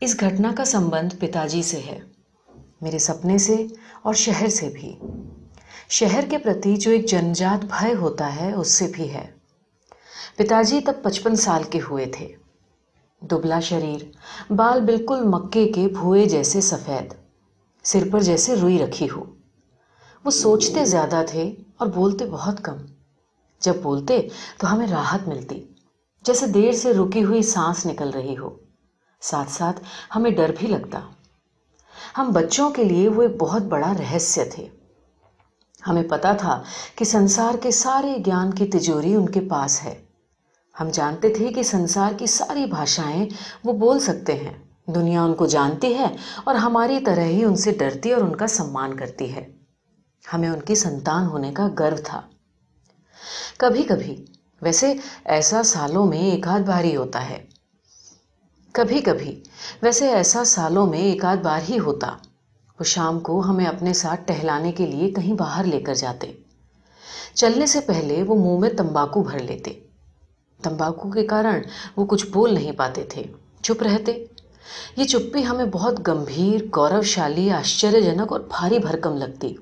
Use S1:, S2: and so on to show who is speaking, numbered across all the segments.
S1: اس گھٹنا کا سمبند پتا جی سے ہے، میرے سپنے سے اور شہر سے بھی۔ شہر کے پرتی جو ایک جنجات بھئے ہوتا ہے، اس سے بھی ہے۔ پتا جی تب پچپن سال کے ہوئے تھے۔ دبلا شریر، بال بالکل مکے کے بھوئے جیسے سفید، سر پر جیسے روئی رکھی ہو۔ وہ سوچتے زیادہ تھے اور بولتے بہت کم۔ جب بولتے تو ہمیں راحت ملتی۔ جیسے دیر سے رکی ہوئی سانس نکل رہی ہو۔ ساتھ ساتھ ہمیں ڈر بھی لگتا۔ ہم بچوں کے لیے وہ ایک بہت بڑا رہسیہ تھے۔ ہمیں پتا تھا کہ سنسار کے سارے گیان کی تجوری ان کے پاس ہے۔ ہم جانتے تھے کہ سنسار کی ساری بھاشائیں وہ بول سکتے ہیں۔ دنیا ان کو جانتی ہے اور ہماری طرح ہی ان سے ڈرتی اور ان کا سمان کرتی ہے۔ ہمیں ان کی سنتان ہونے کا گرو تھا۔ کبھی کبھی ویسے ایسا سالوں میں ایک آدھ بار ہی ہوتا ہے۔ کبھی کبھی ویسے ایسا سالوں میں ایک آدھ بار ہی ہوتا۔ وہ شام کو ہمیں اپنے ساتھ ٹہلانے کے لیے کہیں باہر لے کر جاتے۔ چلنے سے پہلے وہ منہ میں تمباکو بھر لیتے۔ تمباکو کے کارن وہ کچھ بول نہیں پاتے تھے، چپ رہتے۔ یہ چپی ہمیں بہت گمبھیر، گورو شالی آشچر جنک اور بھاری بھرکم لگتی۔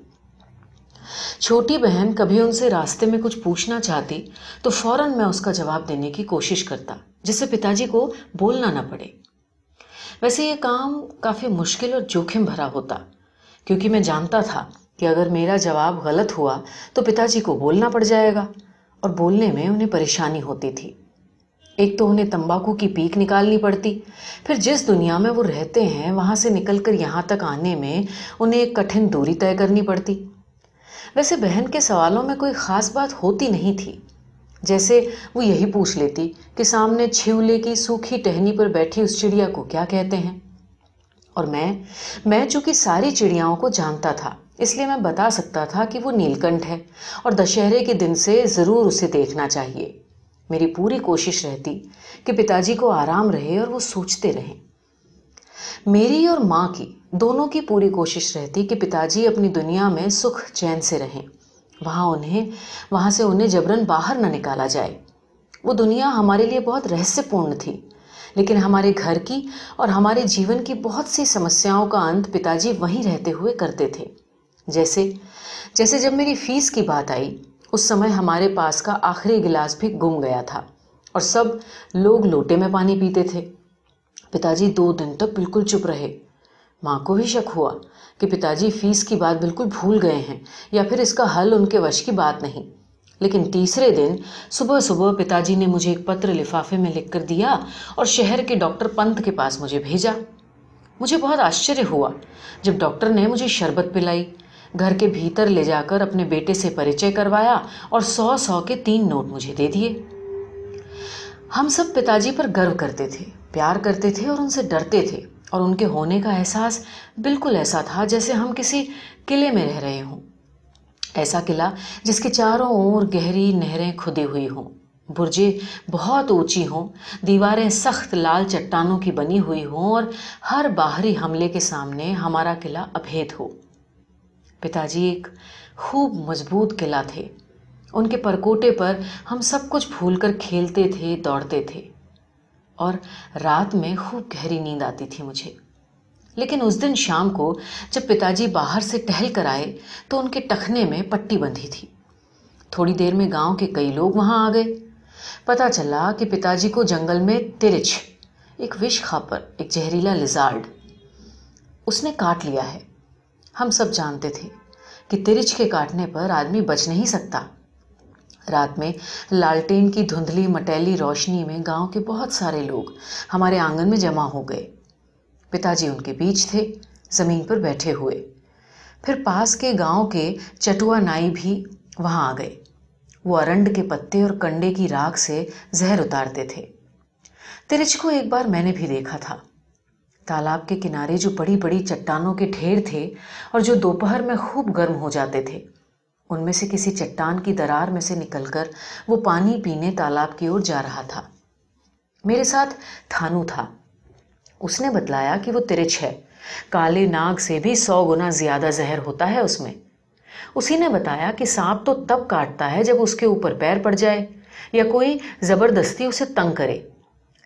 S1: چھوٹی بہن کبھی ان سے راستے میں کچھ پوچھنا چاہتی تو فوراً میں اس کا جواب دینے کی کوشش کرتا، جس سے پتا جی کو بولنا نہ پڑے۔ ویسے یہ کام کافی مشکل اور جوکھم بھرا ہوتا، کیونکہ میں جانتا تھا کہ اگر میرا جواب غلط ہوا تو پتا جی کو بولنا پڑ جائے گا اور بولنے میں انہیں پریشانی ہوتی تھی۔ ایک تو انہیں تمباکو کی پیک نکالنی پڑتی، پھر جس دنیا میں وہ رہتے ہیں وہاں سے نکل کر یہاں تک آنے میں انہیں ایک کٹھن دوری طے کرنی پڑتی۔ ویسے بہن کے سوالوں میں کوئی خاص بات ہوتی نہیں تھی۔ جیسے وہ یہی پوچھ لیتی کہ سامنے چھیولے کی سوکھی ٹہنی پر بیٹھی اس چڑیا کو کیا کہتے ہیں؟ اور میں میں چونکہ ساری چڑیاؤں کو جانتا تھا، اس لیے میں بتا سکتا تھا کہ وہ نیلکنٹھ ہے اور دشہرے کے دن سے ضرور اسے دیکھنا چاہیے۔ میری پوری کوشش رہتی کہ پتا جی کو آرام رہے اور وہ سوچتے رہیں۔ میری اور ماں کی دونوں کی پوری کوشش رہتی کہ پتا جی اپنی دنیا میں سکھ چین سے رہیں۔ وہاں انہیں، وہاں سے انہیں جبرن باہر نہ نکالا جائے۔ وہ دنیا ہمارے لیے بہت رہسیہ پورن تھی، لیکن ہمارے گھر کی اور ہمارے جیون کی بہت سی سمسیاؤں کا انت پتا جی وہیں رہتے ہوئے کرتے تھے۔ جیسے جیسے جب میری فیس کی بات آئی، اس سمے ہمارے پاس کا آخری گلاس بھی گم گیا تھا اور سب لوگ لوٹے میں پانی پیتے تھے۔ پتا جی دو دن تک بالکل چپ رہے۔ ماں کو بھی شک ہوا کہ پتا جی فیس کی بات بالکل بھول گئے ہیں یا پھر اس کا حل ان کے وش کی بات نہیں۔ لیکن تیسرے دن صبح صبح پتا جی نے مجھے ایک پتر لفافے میں لکھ کر دیا اور شہر کے ڈاکٹر پنت کے پاس مجھے بھیجا۔ مجھے بہت آشچر ہوا جب ڈاکٹر نے مجھے شربت پلائی، گھر کے بھیتر لے جا کر اپنے بیٹے سے پریچے کروایا اور سو سو کے تین نوٹ مجھے دے دیے۔ ہم سب پتا جی پر گرو کرتے تھے، پیار کرتے تھے اور ان سے ڈرتے تھے۔ اور ان کے ہونے کا احساس بالکل ایسا تھا جیسے ہم کسی قلعے میں رہ رہے ہوں۔ ایسا قلعہ جس کے چاروں اور گہری نہریں کھدی ہوئی ہوں۔ برجے بہت اونچی ہوں، دیواریں سخت لال چٹانوں کی بنی ہوئی ہوں اور ہر باہری حملے کے سامنے ہمارا قلعہ ابھید ہو۔ پتا جی ایک خوب مضبوط قلعہ تھے۔ ان کے پرکوٹے پر ہم سب کچھ بھول کر کھیلتے تھے، دوڑتے تھے۔ اور رات میں خوب گہری نیند آتی تھی مجھے۔ لیکن اس دن شام کو جب پتا جی باہر سے ٹہل کر آئے تو ان کے ٹخنے میں پٹی بندھی تھی۔ تھوڑی دیر میں گاؤں کے کئی لوگ وہاں آ گئے۔ پتا چلا کہ پتا جی کو جنگل میں ترچھ ایک وش خاپر، ایک زہریلا لزارڈ، اس نے کاٹ لیا ہے۔ ہم سب جانتے تھے کہ ترچھ کے کاٹنے پر آدمی بچ نہیں سکتا۔ رات میں لالٹین کی دھندلی مٹیلی روشنی میں گاؤں کے بہت سارے لوگ ہمارے آنگن میں جمع ہو گئے۔ پتا جی ان کے بیچ تھے، زمین پر بیٹھے ہوئے۔ پھر پاس کے گاؤں کے چٹوا نائی بھی وہاں آ گئے۔ وہ ارنڈ کے پتے اور کنڈے کی راگ سے زہر اتارتے تھے۔ ترچ کو ایک بار میں نے بھی دیکھا تھا۔ تالاب کے کنارے جو بڑی بڑی چٹانوں کے ڈھیر تھے اور جو دوپہر میں خوب گرم ہو جاتے تھے۔ ان میں سے کسی چٹان کی درار میں سے نکل کر وہ پانی پینے تالاب کی اور جا رہا تھا۔ میرے ساتھ تھانو تھا۔ اس نے بتلایا کہ وہ ترچ ہے۔ کالے ناگ سے بھی سو گنا زیادہ زہر ہوتا ہے اس میں۔ اسی نے بتایا کہ سانپ تو تب کاٹتا ہے جب اس کے اوپر پیر پڑ جائے یا کوئی زبردستی اسے تنگ کرے۔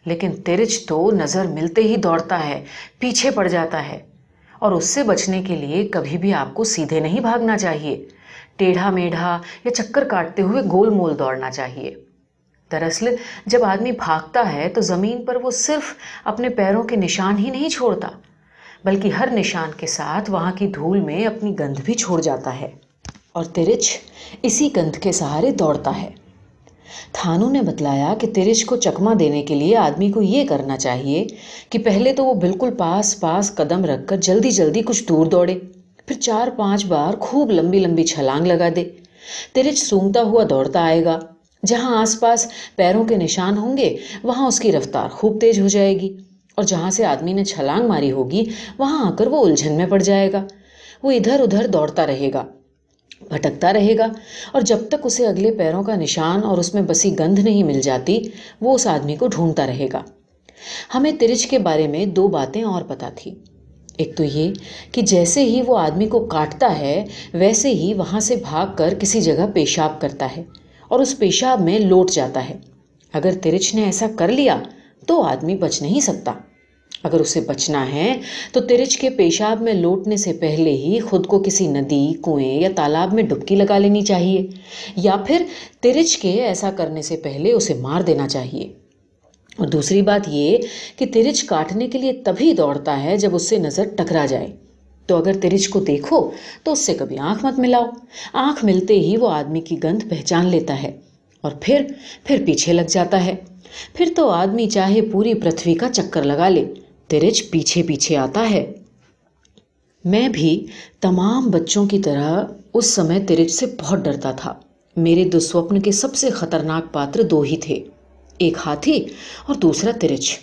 S1: لیکن ترچ تو نظر ملتے ہی دوڑتا ہے، پیچھے پڑ جاتا ہے اور اس سے بچنے کے لیے کبھی بھی آپ کو سیدھے نہیں بھاگنا چاہیے۔ ٹیڑھا میڑھا یا چکر کاٹتے ہوئے گول مول دوڑنا چاہیے۔ دراصل جب آدمی بھاگتا ہے تو زمین پر وہ صرف اپنے پیروں کے نشان ہی نہیں چھوڑتا، بلکہ ہر نشان کے ساتھ وہاں کی دھول میں اپنی گند بھی چھوڑ جاتا ہے اور ترچ اسی گند کے سہارے دوڑتا ہے۔ تھانو نے بتلایا کہ ترچ کو چکما دینے کے لیے آدمی کو یہ کرنا چاہیے کہ پہلے تو وہ بالکل پاس پاس قدم رکھ کر جلدی جلدی کچھ دور دوڑے۔ پھر چار پانچ بار خوب لمبی لمبی چھلانگ لگا دے۔ ترچ سونگتا ہوا دوڑتا آئے گا۔ جہاں آس پاس پیروں کے نشان ہوں گے، وہاں اس کی رفتار خوب تیز ہو جائے گی۔ اور جہاں سے آدمی نے چھلانگ ماری ہوگی، وہاں آ کر وہ الجھن میں پڑ جائے گا۔ وہ ادھر ادھر دوڑتا رہے گا، بھٹکتا رہے گا۔ اور جب تک اسے اگلے پیروں کا نشان اور اس میں بسی گندھ نہیں مل جاتی، وہ اس آدمی کو ڈھونڈتا رہے گا۔ ہمیں ترچ کے بارے میں دو باتیں اور پتا تھی ایک تو یہ کہ جیسے ہی وہ آدمی کو کاٹتا ہے، ویسے ہی وہاں سے بھاگ کر کسی جگہ پیشاب کرتا ہے اور اس پیشاب میں لوٹ جاتا ہے۔ اگر ترچ نے ایسا کر لیا تو آدمی بچ نہیں سکتا۔ اگر اسے بچنا ہے تو ترچ کے پیشاب میں لوٹنے سے پہلے ہی خود کو کسی ندی، کنویں یا تالاب میں ڈبکی لگا لینی چاہیے یا پھر ترچ کے ایسا کرنے سے پہلے اسے مار دینا چاہیے۔ اور دوسری بات یہ کہ ترچ کاٹنے کے لیے تبھی دوڑتا ہے جب اس سے نظر ٹکرا جائے۔ تو اگر ترچ کو دیکھو تو اس سے کبھی آنکھ مت ملاؤ۔ آنکھ ملتے ہی وہ آدمی کی گند پہچان لیتا ہے اور پھر پھر پیچھے لگ جاتا ہے۔ پھر تو آدمی چاہے پوری پرتھوی کا چکر لگا لے ترچ پیچھے پیچھے آتا ہے۔ میں بھی تمام بچوں کی طرح اس سمے ترچ سے بہت ڈرتا تھا۔ میرے دو سوپن کے سب سے خطرناک پاتر دو ہی تھے۔ ایک ہاتھی اور دوسرا ترچ۔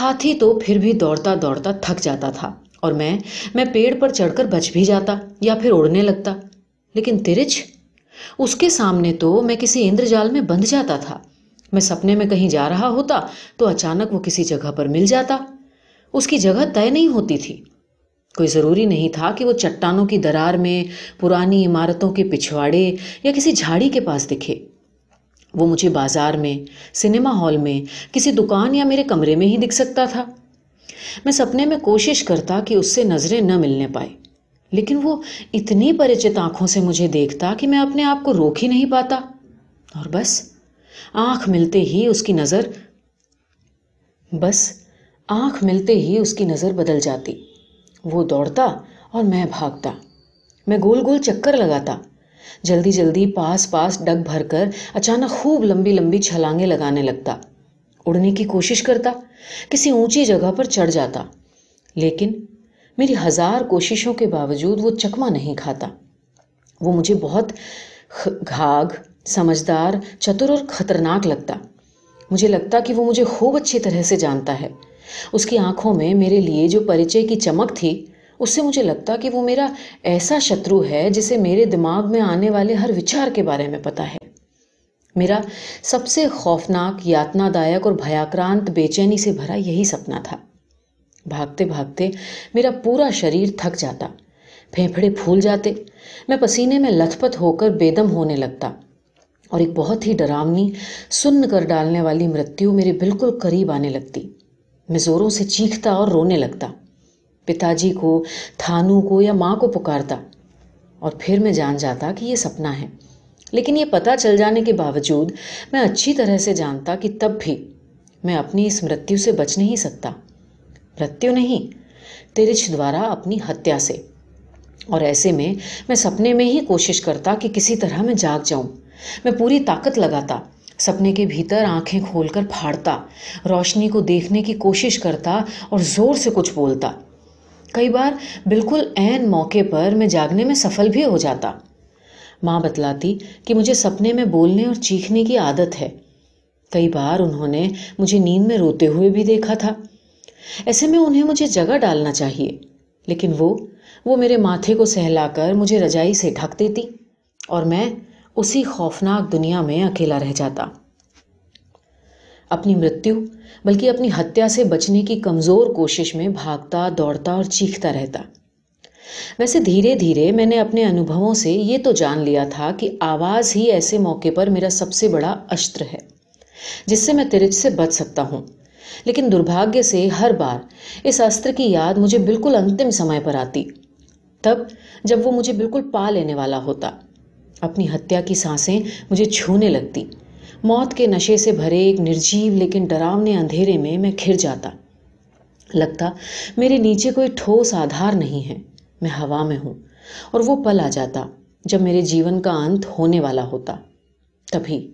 S1: ہاتھی تو پھر بھی دوڑتا دوڑتا تھک جاتا تھا اور میں میں پیڑ پر چڑھ کر بچ بھی جاتا یا پھر اڑنے لگتا۔ لیکن ترچ؟ اس کے سامنے تو میں کسی اندر جال میں بندھ جاتا تھا۔ میں سپنے میں کہیں جا رہا ہوتا تو اچانک وہ کسی جگہ پر مل جاتا۔ اس کی جگہ طے نہیں ہوتی تھی۔ کوئی ضروری نہیں تھا کہ وہ چٹانوں کی درار میں پرانی عمارتوں کے پچھواڑے یا کسی جھاڑی کے پاس دکھے۔ وہ مجھے بازار میں، سنیما ہال میں، کسی دکان یا میرے کمرے میں ہی دکھ سکتا تھا۔ میں سپنے میں کوشش کرتا کہ اس سے نظریں نہ ملنے پائے لیکن وہ اتنی پریچت آنکھوں سے مجھے دیکھتا کہ میں اپنے آپ کو روک ہی نہیں پاتا۔ اور بس، آنکھ ملتے ہی اس کی نظر، بس، آنکھ ملتے ہی اس کی نظر بدل جاتی۔ وہ دوڑتا اور میں بھاگتا۔ میں گول گول چکر لگاتا۔ جلدی جلدی پاس پاس ڈگ بھر کر اچانک خوب لمبی لمبی چھلانگیں لگانے لگتا۔ اڑنے کی کوشش کرتا، کسی اونچی جگہ پر چڑھ جاتا۔ لیکن میری ہزار کوششوں کے باوجود وہ چکما نہیں کھاتا۔ وہ مجھے بہت گھاگ، سمجھدار، چتر اور خطرناک لگتا۔ مجھے لگتا کہ وہ مجھے خوب اچھی طرح سے جانتا ہے۔ اس کی آنکھوں میں میرے لیے جو پریچے کی چمک تھی اس سے مجھے لگتا کہ وہ میرا ایسا شترو ہے جسے میرے دماغ میں آنے والے ہر وچار کے بارے میں پتا ہے۔ میرا سب سے خوفناک یاتنا دایک اور بھیاکرانت، بے چینی سے بھرا یہی سپنا تھا۔ بھاگتے بھاگتے میرا پورا شریر تھک جاتا۔ پھیپھڑے پھول جاتے۔ میں پسینے میں لتھ پت ہو کر بے دم ہونے لگتا۔ اور ایک بہت ہی ڈرامنی سن کر ڈالنے والی مرتیو میرے بالکل قریب آنے لگتی۔ میں زوروں سے چیختا اور رونے لگتا۔ پتا جی کو، تھانو کو یا ماں کو پکارتا اور پھر میں جان جاتا کہ یہ سپنا ہے۔ لیکن یہ پتہ چل جانے کے باوجود میں اچھی طرح سے جانتا کہ تب بھی میں اپنی اس مرتیو سے بچ نہیں سکتا۔ مرتیو نہیں ترچ دوارا اپنی ہتیا سے۔ اور ایسے میں میں سپنے میں ہی کوشش کرتا کہ کسی طرح میں جاگ جاؤں۔ میں پوری طاقت لگاتا، سپنے کے بھیتر آنکھیں کھول کر پھاڑتا، روشنی کو دیکھنے کی کوشش کرتا اور زور سے کچھ بولتا۔ کئی بار بالکل عین موقع پر میں جاگنے میں سفل بھی ہو جاتا۔ ماں بتلاتی کہ مجھے سپنے میں بولنے اور چیخنے کی عادت ہے۔ کئی بار انہوں نے مجھے نیند میں روتے ہوئے بھی دیکھا تھا۔ ایسے میں انہیں مجھے جگہ ڈالنا چاہیے، لیکن وہ وہ میرے ماتھے کو سہلا کر مجھے رجائی سے ڈھک دیتی اور میں اسی خوفناک دنیا میں اکیلا رہ جاتا۔ اپنی مرتیو، بلکہ اپنی ہتیا سے بچنے کی کمزور کوشش میں بھاگتا، دوڑتا اور چیختا رہتا۔ ویسے دھیرے دھیرے میں نے اپنے انوبھووں سے یہ تو جان لیا تھا کہ آواز ہی ایسے موقع پر میرا سب سے بڑا اشتر ہے، جس سے میں ترچ سے بچ سکتا ہوں۔ لیکن دربھاگیہ سے ہر بار اس استر کی یاد مجھے بالکل انتم سمے پر آتی۔ تب جب وہ مجھے بالکل پا لینے والا ہوتا، اپنی ہتیا کی سانسیں مجھے چھونے لگتی۔ موت کے نشے سے بھرے ایک نرجیو لیکن ڈراونے اندھیرے میں میں کھر جاتا۔ لگتا، میرے نیچے کوئی ٹھوس آدھار نہیں ہے، میں ہوا میں ہوں۔ اور وہ پل آ جاتا جب میرے جیون کا انت ہونے والا ہوتا۔ تبھی،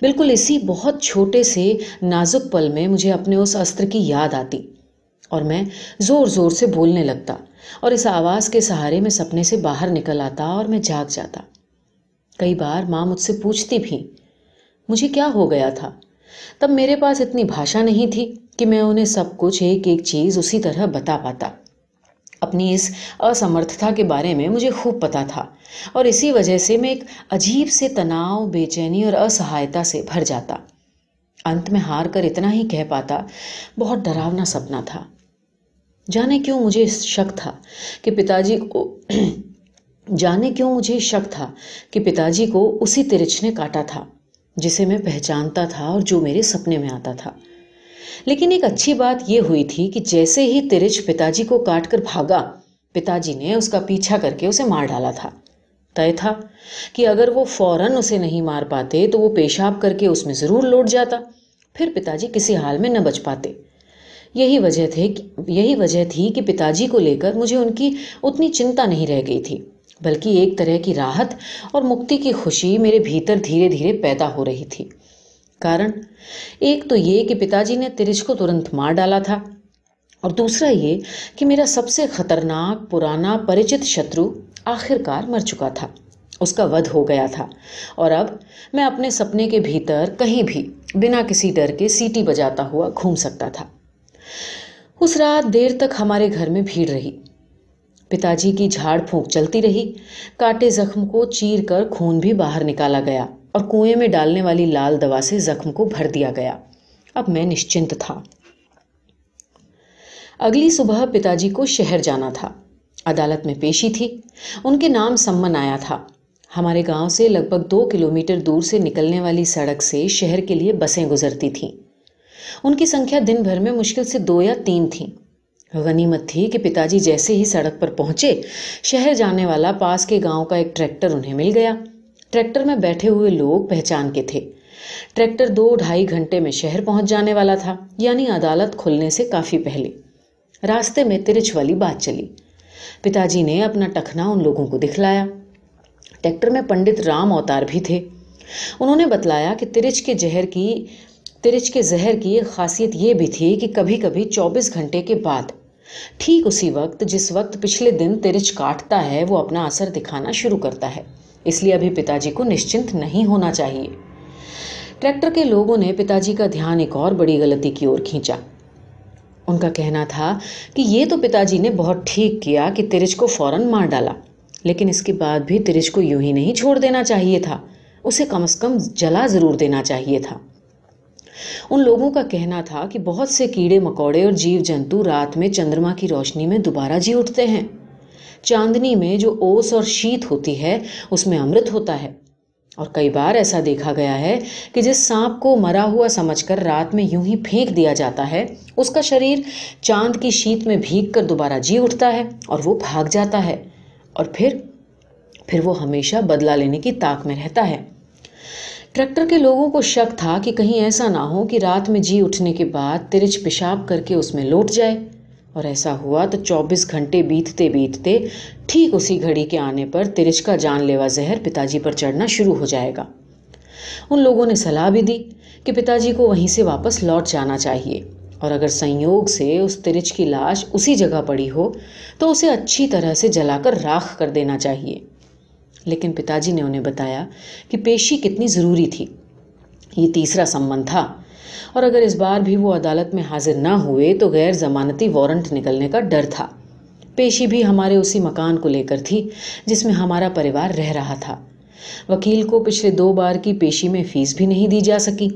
S1: بالکل اسی بہت چھوٹے سے نازک پل میں مجھے اپنے اس استر کی یاد آتی۔ اور میں زور زور سے بولنے لگتا اور اس آواز کے سہارے میں سپنے سے باہر نکل آتا اور میں جاگ جاتا۔ کئی بار ماں مجھ سے پوچھتی بھی مجھے کیا ہو گیا تھا؟ تب میرے پاس اتنی بھاشا نہیں تھی کہ میں انہیں سب کچھ ایک ایک چیز اسی طرح بتا پاتا۔ اپنی اس اسمرتھتا کے بارے میں مجھے خوب پتا تھا اور اسی وجہ سے میں ایک عجیب سے تناؤ، بے چینی اور اسہایتا سے بھر جاتا۔ انت میں ہار کر اتنا ہی کہہ پاتا، بہت ڈراونا سپنا تھا۔ جانے کیوں مجھے شک تھا کہ پتا جی کو جانے کیوں مجھے شک تھا کہ پتا جی کو اسی ترچ نے کاٹا تھا۔ جسے میں پہچانتا تھا اور جو میرے سپنے میں آتا تھا۔ لیکن ایک اچھی بات یہ ہوئی تھی کہ جیسے ہی ترچ پتا جی کو کاٹ کر بھاگا پتا جی نے اس کا پیچھا کر کے اسے مار ڈالا تھا۔ طے تھا کہ اگر وہ فوراً اسے نہیں مار پاتے تو وہ پیشاب کر کے اس میں ضرور لوٹ جاتا۔ پھر پتا جی کسی حال میں نہ بچ پاتے۔ یہی وجہ تھے یہی وجہ تھی کہ پتا جی کو لے کر مجھے ان کی اتنی چنتا نہیں رہ گئی تھی۔ بلکہ ایک طرح کی راحت اور مکتی کی خوشی میرے بھیتر دھیرے دھیرے پیدا ہو رہی تھی۔ کارن، ایک تو یہ کہ پتا جی نے ترچ کو ترنت مار ڈالا تھا، اور دوسرا یہ کہ میرا سب سے خطرناک، پرانا، پریچت شترو آخر کار مر چکا تھا۔ اس کا ودھ ہو گیا تھا۔ اور اب میں اپنے سپنے کے بھیتر کہیں بھی بنا کسی ڈر کے سیٹی بجاتا ہوا گھوم سکتا تھا۔ اس رات دیر تک ہمارے گھر میں بھیڑ رہی۔ پتا جی کی جھاڑ پھونک چلتی رہی۔ کاٹے زخم کو چیر کر خون بھی باہر نکالا گیا اور کنویں میں ڈالنے والی لال دوا سے زخم کو بھر دیا گیا۔ اب میں نشچنت تھا۔ اگلی صبح پتا جی کو شہر جانا تھا۔ عدالت میں پیشی تھی۔ ان کے نام سمن آیا تھا۔ ہمارے گاؤں سے لگ بھگ دو کلو میٹر دور سے نکلنے والی سڑک سے شہر کے لیے بسیں گزرتی تھیں۔ ان کی سنکھیا دن بھر میں مشکل سے دو یا تین تھیں۔ غنیمت تھی کہ پتا جی جیسے ہی سڑک پر پہنچے، شہر جانے والا پاس کے گاؤں کا ایک ٹریکٹر انہیں مل گیا۔ ٹریکٹر میں بیٹھے ہوئے لوگ پہچان کے تھے۔ ٹریکٹر دو ڈھائی گھنٹے میں شہر پہنچ جانے والا تھا یعنی عدالت کھلنے سے کافی پہلے۔ راستے میں ترچ والی بات چلی۔ پتا جی نے اپنا ٹکنا ان لوگوں کو دکھلایا۔ ٹریکٹر میں پنڈت رام اوتار بھی تھے۔ انہوں نے بتلایا کہ ترچ کے زہر کی ترچ کے زہر کی ایک خاصیت یہ بھی تھی کہ کبھی کبھی چوبیس گھنٹے کے بعد ٹھیک اسی وقت جس وقت پچھلے دن ترچ کاٹتا ہے، وہ اپنا اثر دکھانا شروع کرتا ہے۔ اس لیے ابھی پتا جی کو نشچنت نہیں ہونا چاہیے۔ ٹریکٹر کے لوگوں نے پتا جی کا دھیان ایک اور بڑی غلطی کی اور کھینچا۔ ان کا کہنا تھا کہ یہ تو پتا جی نے بہت ٹھیک کیا کہ ترچ کو فوراً مار ڈالا، لیکن اس کے بعد بھی ترچ کو یوں ہی نہیں چھوڑ دینا چاہیے تھا۔ اسے کم از کم جلا ضرور دینا چاہیے تھا۔ ان لوگوں کا کہنا تھا کہ بہت سے کیڑے، مکوڑے اور جیو جنتو رات میں چندرما کی روشنی میں دوبارہ جی اٹھتے ہیں۔ چاندنی میں جو اوس اور شیت ہوتی ہے، اس میں امرت ہوتا ہے۔ اور کئی بار ایسا دیکھا گیا ہے کہ جس سانپ کو مرا ہوا سمجھ کر رات میں یوں ہی پھینک دیا جاتا ہے، اس کا شریر چاند کی شیت میں بھیگ کر دوبارہ جی اٹھتا ہے اور وہ بھاگ جاتا ہے۔ اور پھر پھر وہ ہمیشہ بدلا لینے کی طاق میں رہتا ہے۔ ٹریکٹر کے لوگوں کو شک تھا کہ کہیں ایسا نہ ہو کہ رات میں جی اٹھنے کے بعد ترچ پیشاب کر کے اس میں لوٹ جائے۔ اور ایسا ہوا تو چوبیس گھنٹے بیتتے بیتتے ٹھیک اسی گھڑی کے آنے پر ترچ کا جان لیوا زہر پتا جی پر چڑھنا شروع ہو جائے گا۔ ان لوگوں نے صلاح بھی دی کہ پتا جی کو وہیں سے واپس لوٹ جانا چاہیے۔ اور اگر سنیوگ سے اس ترچ کی لاش اسی جگہ پڑی ہو تو اسے اچھی طرح سے جلا کر راکھ کر دینا چاہیے۔ لیکن پتا جی نے انہیں بتایا کہ پیشی کتنی ضروری تھی۔ یہ تیسرا سمبند تھا۔ اور اگر اس بار بھی وہ عدالت میں حاضر نہ ہوئے تو غیر ضمانتی وارنٹ نکلنے کا ڈر تھا۔ پیشی بھی ہمارے اسی مکان کو لے کر تھی جس میں ہمارا پریوار رہ رہا تھا۔ وکیل کو پچھلے دو بار کی پیشی میں فیس بھی نہیں دی جا سکی۔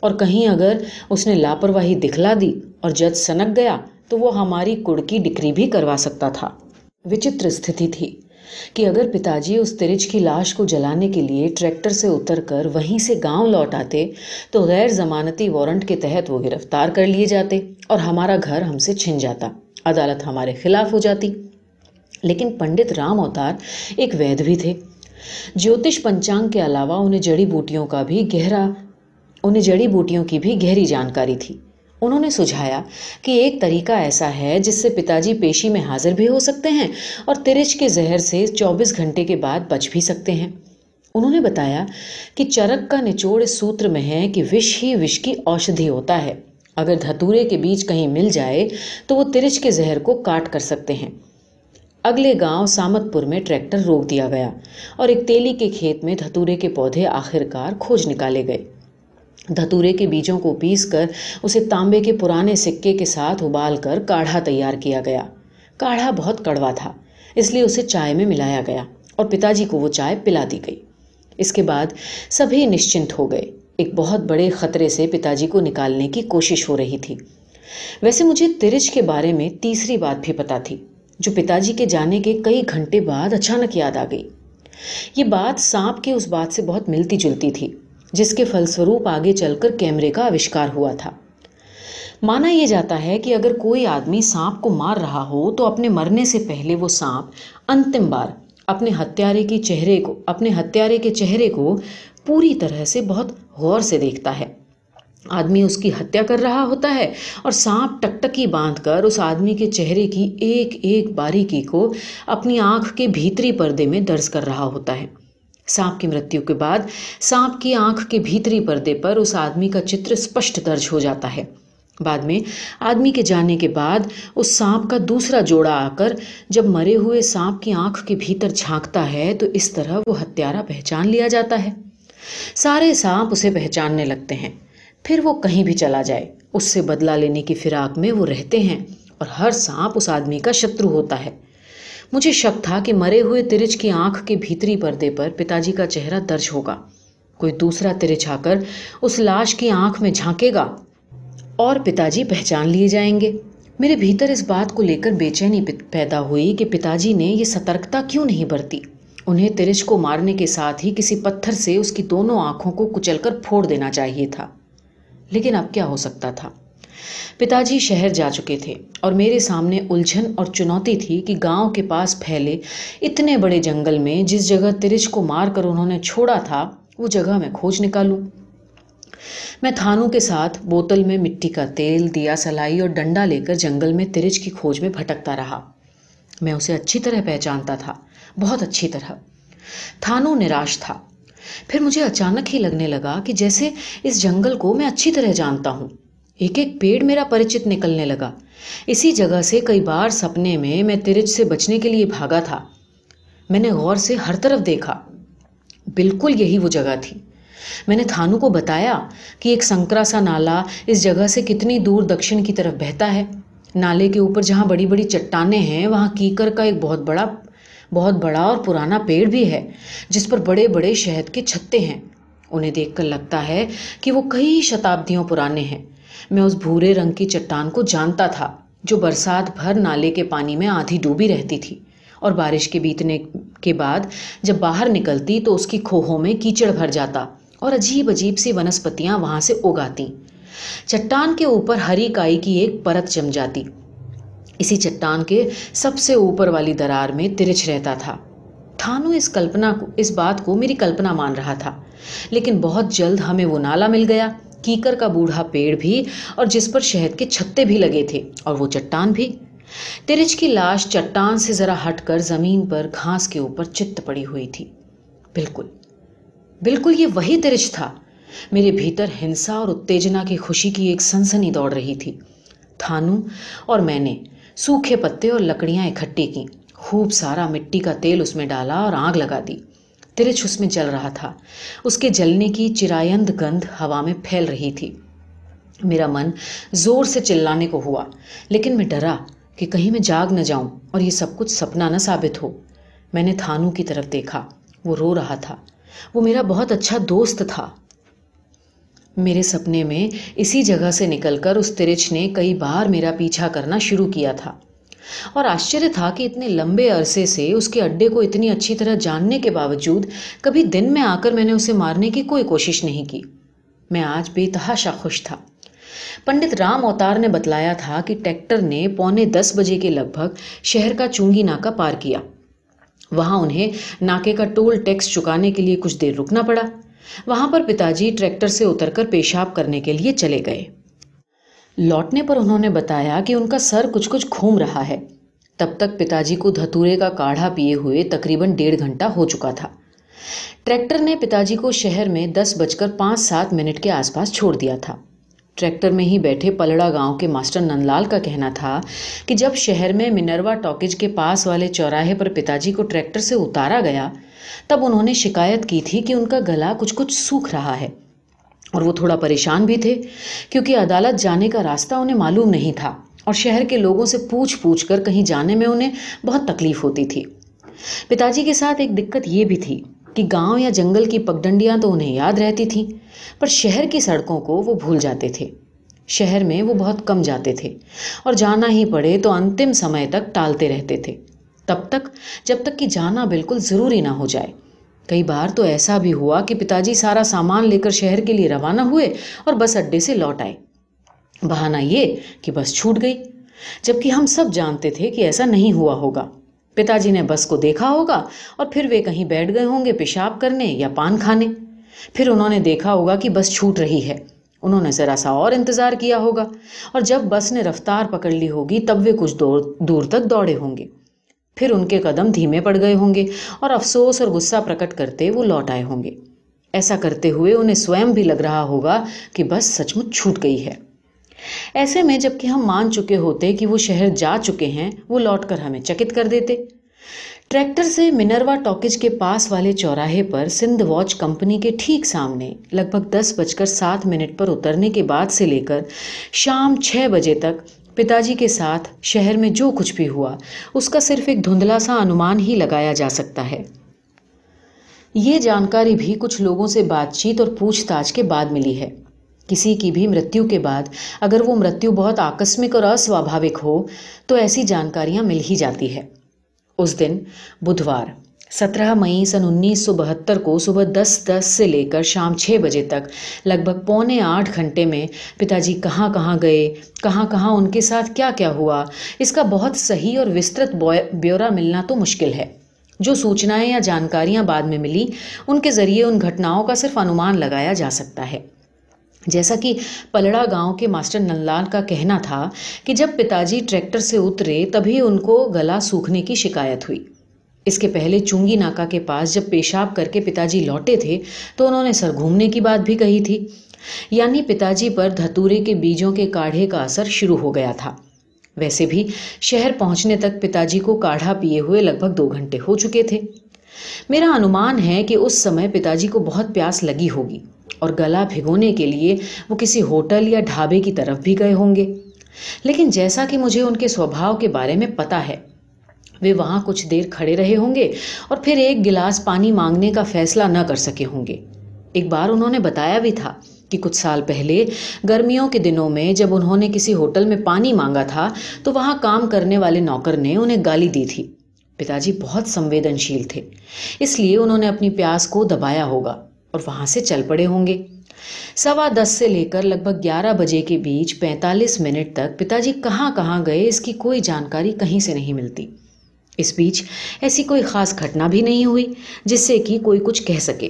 S1: اور کہیں اگر اس نے لاپرواہی دکھلا دی اور جج سنک گیا تو وہ ہماری کڑ کی ڈکری بھی کروا سکتا تھا۔ وچتر استھتی تھی۔ کہ اگر پتا جی اس ترج کی لاش کو جلانے کے لیے ٹریکٹر سے اتر کر وہیں سے گاؤں لوٹ آتے، تو غیر ضمانتی وارنٹ کے تحت وہ گرفتار کر لیے جاتے اور ہمارا گھر ہم سے چھن جاتا، عدالت ہمارے خلاف ہو جاتی۔ لیکن پنڈت رام اوتار ایک وید بھی تھے۔ جیوتش پنچانگ کے علاوہ انہیں جڑی بوٹیوں کا بھی گہرا، انہیں جڑی بوٹیوں کی بھی گہری جانکاری تھی۔ انہوں نے سجھایا کہ ایک طریقہ ایسا ہے جس سے پتا جی پیشی میں حاضر بھی ہو سکتے ہیں اور ترچ کے زہر سے چوبیس گھنٹے کے بعد بچ بھی سکتے ہیں۔ انہوں نے بتایا کہ چرک کا نچوڑ اس سوتر میں ہے کہ وش ہی وش کی اوشدھی ہوتا ہے۔ اگر دھتورے کے بیچ کہیں مل جائے تو وہ ترچ کے زہر کو کاٹ کر سکتے ہیں۔ اگلے گاؤں سامت پور میں ٹریکٹر روک دیا گیا اور ایک تیلی کے کھیت میں دھتورے کے پودے آخر کار کھوج نکالے گئے۔ دھتورے کے بیجوں کو پیس کر اسے تانبے کے پرانے سکے کے ساتھ ابال کر کاڑھا تیار کیا گیا۔ کاڑھا بہت کڑوا تھا، اس لیے اسے چائے میں ملایا گیا اور پتا جی کو وہ چائے پلا دی گئی۔ اس کے بعد سبھی نشچنت ہو گئے۔ ایک بہت بڑے خطرے سے پتا جی کو نکالنے کی کوشش ہو رہی تھی۔ ویسے مجھے ترج کے بارے میں تیسری بات بھی پتا تھی، جو پتا جی کے جانے کے کئی گھنٹے بعد اچانک یاد آ گئی۔ یہ بات سانپ کے اس بات سے بہت ملتی جلتی تھی۔ جس کے فلسوروپ آگے چل کر کیمرے کا آوشکار ہوا تھا۔ مانا یہ جاتا ہے کہ اگر کوئی آدمی سانپ کو مار رہا ہو تو اپنے مرنے سے پہلے وہ سانپ انتم بار اپنے ہتھیارے کی چہرے کو، اپنے ہتھیارے کے چہرے کو پوری طرح سے بہت غور سے دیکھتا ہے۔ آدمی اس کی ہتیا کر رہا ہوتا ہے اور سانپ ٹکٹکی باندھ کر اس آدمی کے چہرے کی ایک ایک باریکی کو اپنی آنکھ کے بھیتری پردے میں درج کر رہا ہوتا ہے۔ سانپ کی مرتیو کے بعد سانپ کی آنکھ کے بھیتری پردے پر اس آدمی کا چتر اسپشٹ درج ہو جاتا ہے۔ بعد میں آدمی کے جانے کے بعد اس سانپ کا دوسرا جوڑا آ کر جب مرے ہوئے سانپ کی آنکھ کے بھیتر جھانکتا ہے تو اس طرح وہ ہتھیارا پہچان لیا جاتا ہے۔ سارے سانپ اسے پہچاننے لگتے ہیں۔ پھر وہ کہیں بھی چلا جائے۔ اس سے بدلہ لینے کی فراق میں وہ رہتے ہیں اور ہر سانپ اس آدمی کا شترو ہوتا ہے۔ مجھے شک تھا کہ مرے ہوئے ترج کی آنکھ کے بھیتری پردے پر پتا جی کا چہرہ درج ہوگا۔ کوئی دوسرا ترج آ کر اس لاش کی آنکھ میں جھانکے گا؟ اور پتا جی پہچان لیے جائیں گے۔ میرے بھیتر اس بات کو لے کر بے چینی پیدا ہوئی کہ پتا جی نے یہ سترکتا کیوں نہیں برتی۔ انہیں ترج کو مارنے کے ساتھ ہی کسی پتھر سے اس کی دونوں آنکھوں کو کچل کر پھوڑ دینا چاہیے تھا۔ لیکن اب کیا ہو سکتا تھا؟ پتا جی شہر جا چکے تھے اور میرے سامنے الجھن اور چنوتی تھی کہ گاؤں کے پاس پھیلے اتنے بڑے جنگل میں جس جگہ ترچ کو مار کر انہوں نے چھوڑا تھا، وہ جگہ میں کھوج نکالوں۔ میں تھانوں کے ساتھ بوتل میں مٹی کا تیل، دیا سلائی اور ڈنڈا لے کر جنگل میں ترچ کی کھوج میں بھٹکتا رہا۔ میں اسے اچھی طرح پہچانتا تھا، بہت اچھی طرح۔ تھانوں نراش تھا۔ پھر مجھے اچانک ہی لگنے لگا کہ جیسے اس جنگل کو میں اچھی طرح جانتا ہوں۔ ایک ایک پیڑ میرا پریچت نکلنے لگا۔ اسی جگہ سے کئی بار سپنے میں میں ترج سے بچنے کے لیے بھاگا تھا۔ میں نے غور سے ہر طرف دیکھا۔ بالکل یہی وہ جگہ تھی۔ میں نے تھانو کو بتایا کہ ایک سنکرا سا نالا اس جگہ سے کتنی دور دکشن کی طرف بہتا ہے۔ نالے کے اوپر جہاں بڑی بڑی چٹانیں ہیں، وہاں کیکر کا ایک بہت بڑا بہت بڑا اور پرانا پیڑ بھی ہے، جس پر بڑے بڑے شہد کے چھتے ہیں۔ انہیں دیکھ کر لگتا ہے کہ وہ کئی شتابدیوں پرانے ہیں۔ میں اس بھورے رنگ کی چٹان کو جانتا تھا جو برسات بھر نالے کے پانی میں آدھی ڈوبی رہتی تھی اور بارش کے بیتنے کے بعد جب باہر نکلتی تو اس کی کھوہوں میں کیچڑ بھر جاتا اور عجیب عجیب سی ونسپتیاں وہاں سے اگاتی۔ چٹان کے اوپر ہری کائی کی ایک پرت جم جاتی۔ اسی چٹان کے سب سے اوپر والی درار میں ترچ رہتا تھا۔ تھانو اس کلپنا کو، اس بات کو میری کلپنا مان رہا تھا، لیکن بہت جلد ہمیں وہ نالا مل گیا۔ کیکر کا بوڑھا پیڑ بھی اور جس پر شہد کے چھتے بھی لگے تھے اور وہ چٹان بھی۔ ترج کی لاش چٹان سے ذرا ہٹ کر زمین پر گھاس کے اوپر چت پڑی ہوئی تھی۔ بالکل بالکل یہ وہی ترج تھا۔ میرے بھیتر ہنسا اور اتےجنا کی خوشی کی ایک سنسنی دوڑ رہی تھی۔ تھانو اور میں نے سوکھے پتے اور لکڑیاں اکٹھی کیں۔ خوب سارا مٹی کا تیل اس میں ڈالا اور آگ لگا دی۔ ترچ اس میں جل رہا تھا۔ اس کے جلنے کی چرایند گند ہوا میں پھیل رہی تھی۔ میرا من زور سے چلانے کو ہوا، لیکن میں ڈرا کہ کہیں میں جاگ نہ جاؤں اور یہ سب کچھ سپنا نہ ثابت ہو۔ میں نے تھانو کی طرف دیکھا، وہ رو رہا تھا۔ وہ میرا بہت اچھا دوست تھا۔ میرے سپنے میں اسی جگہ سے نکل کر اس ترچھ نے کئی بار میرا پیچھا کرنا شروع کیا تھا۔ آشچر تھا کہ اتنے لمبے عرصے سے اس کے اڈے کو اتنی اچھی طرح جاننے کے باوجود کبھی دن میں آ کر میں نے اسے مارنے کی کوئی کوشش نہیں کی۔ میں آج بے تحاشا خوش تھا۔ پنڈت رام اوتار نے بتلایا تھا کہ ٹریکٹر نے پونے دس بجے کے لگ بھگ شہر کا چونگی ناکہ پار کیا۔ وہاں انہیں ناکے کا ٹول ٹیکس چکانے کے لیے کچھ دیر رکنا پڑا۔ وہاں پر پتا جی ٹریکٹر سے اتر کر پیشاب کرنے کے لیے چلے گئے۔ لوٹنے پر انہوں نے بتایا کہ ان کا سر کچھ کچھ گھوم رہا ہے۔ تب تک پتا جی کو دھتورے کا کاڑھا پیے ہوئے تقریباً ڈیڑھ گھنٹہ ہو چکا تھا۔ ٹریکٹر نے پتا جی کو شہر میں دس بج کر پانچ سات منٹ کے آس پاس چھوڑ دیا تھا۔ ٹریکٹر میں ہی بیٹھے پلڑا گاؤں کے ماسٹر نند لال کا کہنا تھا کہ جب شہر میں منروا ٹاکج کے پاس والے چوراہے پر پتا جی کو ٹریکٹر سے اتارا گیا، تب انہوں نے شکایت کی تھی کہ ان کا گلا کچھ کچھ سوکھ رہا ہے۔ اور وہ تھوڑا پریشان بھی تھے کیونکہ عدالت جانے کا راستہ انہیں معلوم نہیں تھا اور شہر کے لوگوں سے پوچھ پوچھ کر کہیں جانے میں انہیں بہت تکلیف ہوتی تھی۔ پتا جی کے ساتھ ایک دقت یہ بھی تھی کہ گاؤں یا جنگل کی پگڈنڈیاں تو انہیں یاد رہتی تھیں، پر شہر کی سڑکوں کو وہ بھول جاتے تھے۔ شہر میں وہ بہت کم جاتے تھے اور جانا ہی پڑے تو انتم سمے تک ٹالتے رہتے تھے۔ تب تک، جب تک کہ جانا بالکل ضروری نہ ہو جائے۔ کئی بار تو ایسا بھی ہوا کہ پتا جی سارا سامان لے کر شہر کے لیے روانہ ہوئے اور بس اڈے سے لوٹ آئے۔ بہانہ یہ کہ بس چھوٹ گئی۔ جبکہ ہم سب جانتے تھے کہ ایسا نہیں ہوا ہوگا۔ پتا جی نے بس کو دیکھا ہوگا اور پھر وہ کہیں بیٹھ گئے ہوں گے پیشاب کرنے یا پان کھانے۔ پھر انہوں نے دیکھا ہوگا کہ بس چھوٹ رہی ہے۔ انہوں نے ذرا سا اور انتظار کیا ہوگا اور جب بس نے رفتار پکڑ لی ہوگی تب وہ کچھ دور دور تک دوڑے ہوں گے۔ پھر ان کے قدم دھیمے پڑ گئے ہوں گے اور افسوس اور غصہ پرکٹ کرتے وہ لوٹ آئے ہوں گے۔ ایسا کرتے ہوئے انہیں سوئم بھی لگ رہا ہوگا کہ بس سچ مچ چھوٹ گئی ہے۔ ایسے میں جبکہ ہم مان چکے ہوتے کہ وہ شہر جا چکے ہیں، وہ لوٹ کر ہمیں چکت کر دیتے۔ ٹریکٹر سے منروا ٹاکج کے پاس والے چوراہے پر سندھ واچ کمپنی کے ٹھیک سامنے لگ بھگ دس بج کر سات منٹ پر اترنے کے بعد سے لے کر شام چھ بجے تک پتا جی کے ساتھ شہر میں جو کچھ بھی ہوا، اس کا صرف ایک دھندلا سا انومان ہی لگایا جا سکتا ہے۔ یہ جانکاری بھی کچھ لوگوں سے بات چیت اور پوچھ تاچھ کے بعد ملی ہے۔ کسی کی بھی مرتیو کے بعد اگر وہ مرتیو بہت آکسمک اور اسوابھاوک ہو، تو ایسی جانکاریاں مل ہی جاتی ہے۔ اس دن، بدھوار سترہ مئی سن انیس سو بہتر کو صبح دس دس سے لے کر شام چھ بجے تک لگ بھگ پونے آٹھ گھنٹے میں پتا جی کہاں کہاں گئے، کہاں کہاں ان کے ساتھ کیا کیا ہوا؟ اس کا بہت صحیح اور وسترت بیورا ملنا تو مشکل ہے۔ جو سوچنائیں یا جانکاریاں بعد میں ملی، ان کے ذریعے ان گھٹناؤں کا صرف انومان لگایا جا سکتا ہے۔ جیسا کہ پلڑا گاؤں کے ماسٹر نلال کا کہنا تھا کہ جب پتا جی ٹریکٹر سے اترے، تبھی ان کو گلا سوکھنے کی شکایت ہوئی۔ اس کے پہلے چونگی ناکا کے پاس جب پیشاب کر کے پتا جی لوٹے تھے تو انہوں نے سر گھومنے کی بات بھی کہی تھی۔ یعنی پتا جی پر دھتورے کے بیجوں کے کاڑھے کا اثر شروع ہو گیا تھا۔ ویسے بھی شہر پہنچنے تک پتا جی کو کاڑھا پیے ہوئے لگ بھگ دو گھنٹے ہو چکے تھے۔ میرا انومان ہے کہ اس سمے پتا جی کو بہت پیاس لگی ہوگی اور گلا بھگونے کے لیے وہ کسی ہوٹل یا ڈھابے کی طرف بھی گئے ہوں گے۔ لیکن جیسا کہ مجھے ان کے سوبھاؤ کے بارے میں پتا ہے وہ وہاں کچھ دیر کھڑے رہے ہوں گے اور پھر ایک گلاس پانی مانگنے کا فیصلہ نہ کر سکے ہوں گے۔ ایک بار انہوں نے بتایا بھی تھا کہ کچھ سال پہلے گرمیوں کے دنوں میں جب انہوں نے کسی ہوٹل میں پانی مانگا تھا تو وہاں کام کرنے والے نوکر نے انہیں گالی دی تھی۔ پتا جی بہت سنویدنشیل تھے، اس لیے انہوں نے اپنی پیاس کو دبایا ہوگا اور وہاں سے چل پڑے ہوں گے۔ سوا دس سے لے کر لگ بھگ گیارہ بجے کے بیچ پینتالیس منٹ تک پتا جی کہاں کہاں گئے اس کی کوئی جانکاری کہیں سے نہیں ملتی۔ اس بیچ ایسی کوئی خاص گھٹنا بھی نہیں ہوئی جس سے کہ کوئی کچھ کہہ سکے۔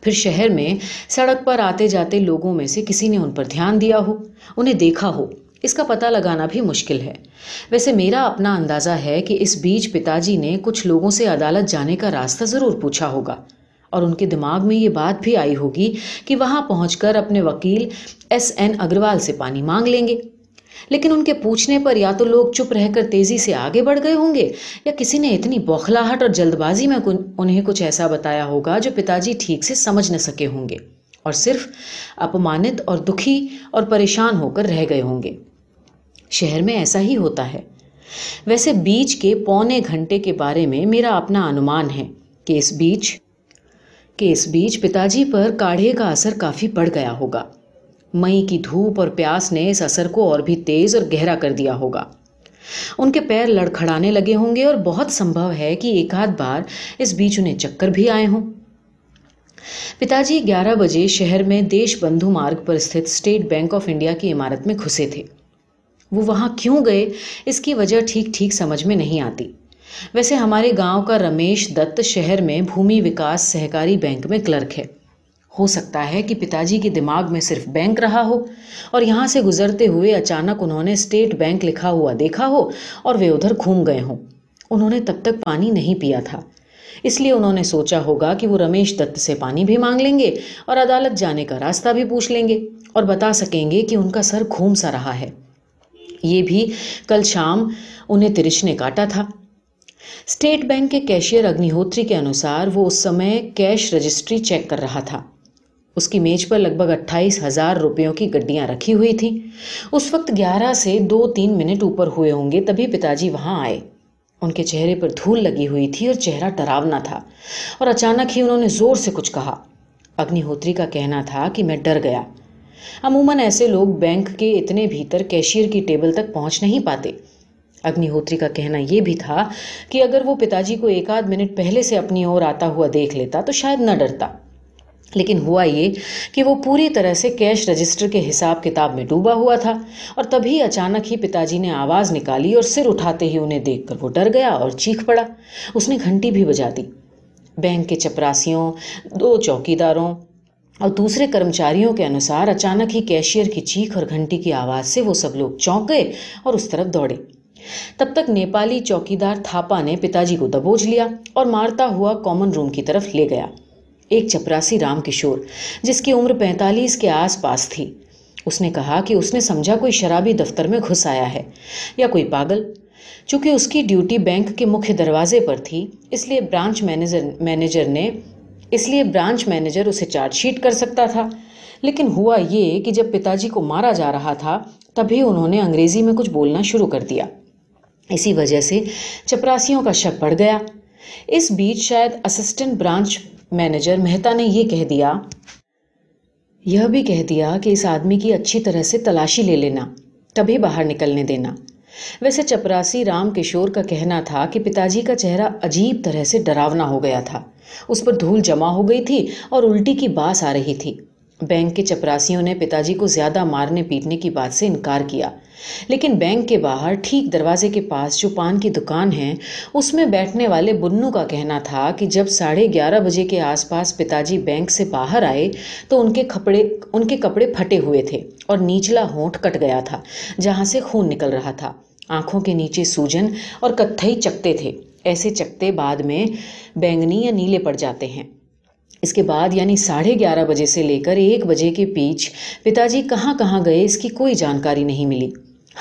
S1: پھر شہر میں سڑک پر آتے جاتے لوگوں میں سے کسی نے ان پر دھیان دیا ہو، انہیں دیکھا ہو، اس کا پتہ لگانا بھی مشکل ہے۔ ویسے میرا اپنا اندازہ ہے کہ اس بیچ پتا جی نے کچھ لوگوں سے عدالت جانے کا راستہ ضرور پوچھا ہوگا۔ اور ان کے دماغ میں یہ بات بھی آئی ہوگی کہ وہاں پہنچ کر اپنے وکیل ایس این اگروال سے پانی مانگ لیں گے۔ لیکن ان کے پوچھنے پر یا تو لوگ چپ رہ کر تیزی سے آگے بڑھ گئے ہوں گے یا کسی نے اتنی بوکھلاہٹ اور جلد بازی میں انہیں کچھ ایسا بتایا ہوگا جو پتا جی ٹھیک سے سمجھ نہ سکے ہوں گے اور صرف اپمانت اور دکھی اور پریشان ہو کر رہ گئے ہوں گے۔ شہر میں ایسا ہی ہوتا ہے۔ ویسے بیچ کے پونے گھنٹے کے بارے میں میرا اپنا انومان ہے کہ اس بیچ کہ اس بیچ پتا جی پر کاڑھے کا اثر کافی بڑھ گیا ہوگا۔ مئی کی دھوپ اور پیاس نے اس اثر کو اور بھی تیز اور گہرا کر دیا ہوگا۔ ان کے پیر لڑکھڑانے لگے ہوں گے اور بہت سمبھو ہے کہ ایک آدھ بار اس بیچ انہیں چکر بھی آئے ہوں۔ پتا جی گیارہ بجے شہر میں دیش بندھو مارگ پر استھت اسٹیٹ بینک آف انڈیا کی عمارت میں گھسے تھے۔ وہ وہاں کیوں گئے؟ اس کی وجہ ٹھیک ٹھیک سمجھ میں نہیں آتی۔ ویسے ہمارے گاؤں کا رمیش دت شہر میں بھومی وکاس سہکاری بینک میں کلرک ہے۔ ہو سکتا ہے کہ پتا جی کے دماغ میں صرف بینک رہا ہو اور یہاں سے گزرتے ہوئے اچانک انہوں نے اسٹیٹ بینک لکھا ہوا دیکھا ہو اور وہ ادھر گھوم گئے ہوں۔ انہوں نے تب تک پانی نہیں پیا تھا۔ اس لیے انہوں نے سوچا ہوگا کہ وہ رمیش دت سے پانی بھی مانگ لیں گے اور عدالت جانے کا راستہ بھی پوچھ لیں گے اور بتا سکیں گے کہ ان کا سر گھوم سا رہا ہے۔ یہ بھی کل شام انہیں ترش نے کاٹا تھا۔ اسٹیٹ بینک کے کیشیئر اگنی ہوتری کے انوسار وہ اس سمے کیش رجسٹری چیک کر رہا تھا۔ اس کی میج پر لگ بھگ اٹھائیس ہزار روپیوں کی گڈیاں رکھی ہوئی تھیں۔ اس وقت گیارہ سے دو تین منٹ اوپر ہوئے ہوں گے تبھی پتا جی وہاں آئے۔ ان کے چہرے پر دھول لگی ہوئی تھی اور چہرہ ڈراونا تھا اور اچانک ہی انہوں نے زور سے کچھ کہا۔ اگنی ہوتری کا کہنا تھا کہ میں ڈر گیا۔ عموماً ایسے لوگ بینک کے اتنے بھیتر کیشیئر کی ٹیبل تک پہنچ نہیں پاتے۔ اگنی ہوتری کا کہنا یہ بھی تھا کہ اگر وہ پتا جی کو ایک آدھ منٹ پہلے سے اپنی اور آتا ہوا دیکھ لیتا تو شاید نہ ڈرتا۔ لیکن ہوا یہ کہ وہ پوری طرح سے کیش رجسٹر کے حساب کتاب میں ڈوبا ہوا تھا اور تبھی اچانک ہی پتا جی نے آواز نکالی اور سر اٹھاتے ہی انہیں دیکھ کر وہ ڈر گیا اور چیخ پڑا۔ اس نے گھنٹی بھی بجا دی۔ بینک کے چپراسیوں، دو چوکی داروں اور دوسرے کرمچاریوں کے انوسار اچانک ہی کیشیئر کی چیخ اور گھنٹی کی آواز سے وہ سب لوگ چونک گئے اور اس طرف دوڑے۔ تب تک نیپالی چوکی دار تھاپا نے پتا جی کو دبوچ لیا اور مارتا ہوا کامن روم کی طرف لے گیا۔ ایک چپراسی رام کشور، جس کی عمر پینتالیس کے آس پاس تھی۔ اس نے کہا کہ اس نے سمجھا کوئی شرابی دفتر میں گھس آیا ہے یا کوئی پاگل۔ چونکہ اس کی ڈیوٹی بینک کے مکھ دروازے پر تھی، اس لیے برانچ مینیجر مینیجر نے، اس لیے برانچ مینیجر اسے چارج شیٹ کر سکتا تھا۔ لیکن ہوا یہ کہ جب پتا جی کو مارا جا رہا تھا، تبھی انہوں نے انگریزی میں کچھ بولنا شروع کر دیا۔ اسی وجہ سے چپراسیوں کا شک پڑ گیا۔ اس بیچ شاید اسسٹنٹ برانچ مینیجر مہتا نے یہ کہہ دیا، یہ بھی کہہ دیا کہ اس آدمی کی اچھی طرح سے تلاشی لے لینا، تبھی باہر نکلنے دینا. ویسے چپراسی رام کشور کا کہنا تھا کہ پتا جی کا چہرہ عجیب طرح سے ڈراونا ہو گیا تھا۔ اس پر دھول جمع ہو گئی تھی اور الٹی کی باس آ رہی تھی۔ بینک کے چپراسیوں نے پتا جی کو زیادہ مارنے پیٹنے کی بات سے انکار کیا۔ لیکن بینک کے باہر ٹھیک دروازے کے پاس جو پان کی دکان ہے، اس میں بیٹھنے والے بنو کا کہنا تھا کہ جب ساڑھے گیارہ بجے کے آس پاس پتا جی بینک سے باہر آئے، تو ان کے کپڑے، ان کے کپڑے پھٹے ہوئے تھے اور نیچلا ہونٹ کٹ گیا تھا، جہاں سے خون نکل رہا تھا۔ آنکھوں کے نیچے سوجن اور کتھئی چکتے تھے۔ ایسے چکتے بعد میں بینگنی یا نیلے پڑ جاتے ہیں۔ اس کے بعد یعنی ساڑھے گیارہ بجے سے لے کر ایک بجے کے پیچ پتا جی کہاں کہاں گئے اس کی کوئی جانکاری نہیں ملی۔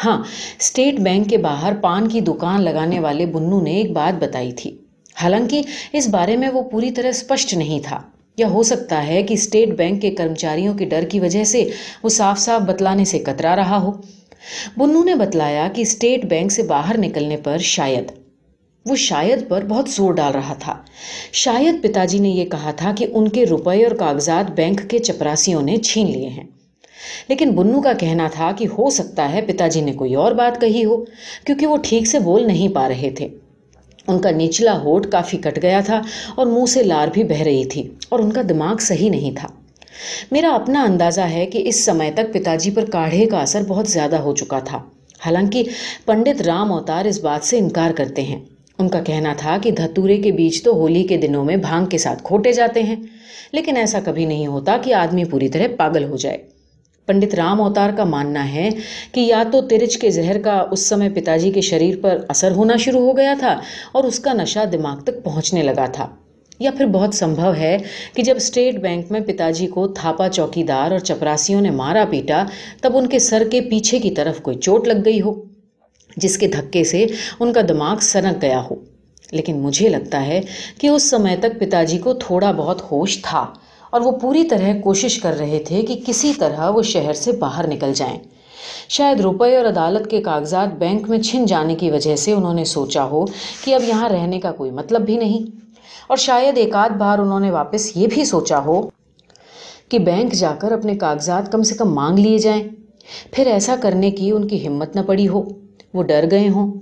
S1: ہاں اسٹیٹ بینک کے باہر پان کی دکان لگانے والے بنو نے ایک بات بتائی تھی۔ حالانکہ اس بارے میں وہ پوری طرح اسپشٹ نہیں تھا۔ یا ہو سکتا ہے کہ اسٹیٹ بینک کے کرمچاریوں کے ڈر کی وجہ سے وہ صاف صاف بتلانے سے کترا رہا ہو۔ بنو نے بتلایا کہ اسٹیٹ بینک سے باہر نکلنے پر شاید وہ شاید پر بہت زور ڈال رہا تھا۔ شاید پتا جی نے یہ کہا تھا کہ ان کے روپے اور کاغذات بینک کے چپراسیوں نے چھین لیے ہیں۔ لیکن بنو کا کہنا تھا کہ ہو سکتا ہے پتا جی نے کوئی اور بات کہی ہو، کیونکہ وہ ٹھیک سے بول نہیں پا رہے تھے۔ ان کا نچلا ہوٹ کافی کٹ گیا تھا اور منہ سے لار بھی بہ رہی تھی اور ان کا دماغ صحیح نہیں تھا۔ میرا اپنا اندازہ ہے کہ اس سمے تک پتا جی پر کاڑھے کا اثر بہت زیادہ ہو چکا تھا۔ حالانکہ پنڈت رام اوتار اس بات سے انکار کرتے ہیں۔ ان کا کہنا تھا کہ دھتورے کے بیج تو ہولی کے دنوں میں بھانگ کے ساتھ کھوٹے جاتے ہیں، لیکن ایسا کبھی نہیں ہوتا کہ آدمی پوری طرح پاگل ہو جائے۔ پنڈت رام اوتار کا ماننا ہے کہ یا تو ترچ کے زہر کا اس سمے پتا جی کے شریر پر اثر ہونا شروع ہو گیا تھا اور اس کا نشہ دماغ تک پہنچنے لگا تھا، یا پھر بہت سمبھو ہے کہ جب اسٹیٹ بینک میں پتا جی کو تھاپا چوکی دار اور چپراسیوں نے مارا پیٹا، تب ان کے سر کے پیچھے کی طرف کوئی چوٹ لگ گئی ہو۔ جس کے دھکے سے ان کا دماغ سنک گیا ہو۔ لیکن مجھے لگتا ہے کہ اس سمے تک پتا جی کو تھوڑا بہت ہوش تھا اور وہ پوری طرح کوشش کر رہے تھے کہ کسی طرح وہ شہر سے باہر نکل جائیں۔ شاید روپے اور عدالت کے کاغذات بینک میں چھن جانے کی وجہ سے انہوں نے سوچا ہو کہ اب یہاں رہنے کا کوئی مطلب بھی نہیں۔ اور شاید ایک آدھ بار انہوں نے واپس یہ بھی سوچا ہو کہ بینک جا کر اپنے کاغذات کم سے کم مانگ لیے جائیں۔ پھر ایسا کرنے کی ان کی ہمت نہ پڑی ہو۔ وہ ڈر گئے ہوں۔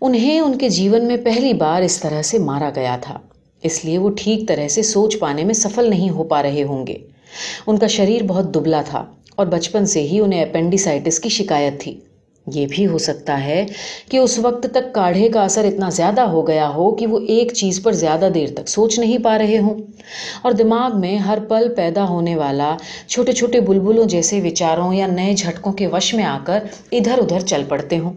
S1: انہیں ان کے جیون میں پہلی بار اس طرح سے مارا گیا تھا۔ اس لیے وہ ٹھیک طرح سے سوچ پانے میں سفل نہیں ہو پا رہے ہوں گے۔ ان کا شریر بہت دبلا تھا اور بچپن سے ہی انہیں اپینڈیسائٹس کی شکایت تھی۔ یہ بھی ہو سکتا ہے کہ اس وقت تک کاڑھے کا اثر اتنا زیادہ ہو گیا ہو کہ وہ ایک چیز پر زیادہ دیر تک سوچ نہیں پا رہے ہوں۔ اور دماغ میں ہر پل پیدا ہونے والا چھوٹے چھوٹے بلبلوں جیسے وچاروں یا نئے جھٹکوں کے وش میں آ کر ادھر ادھر چل پڑتے ہوں۔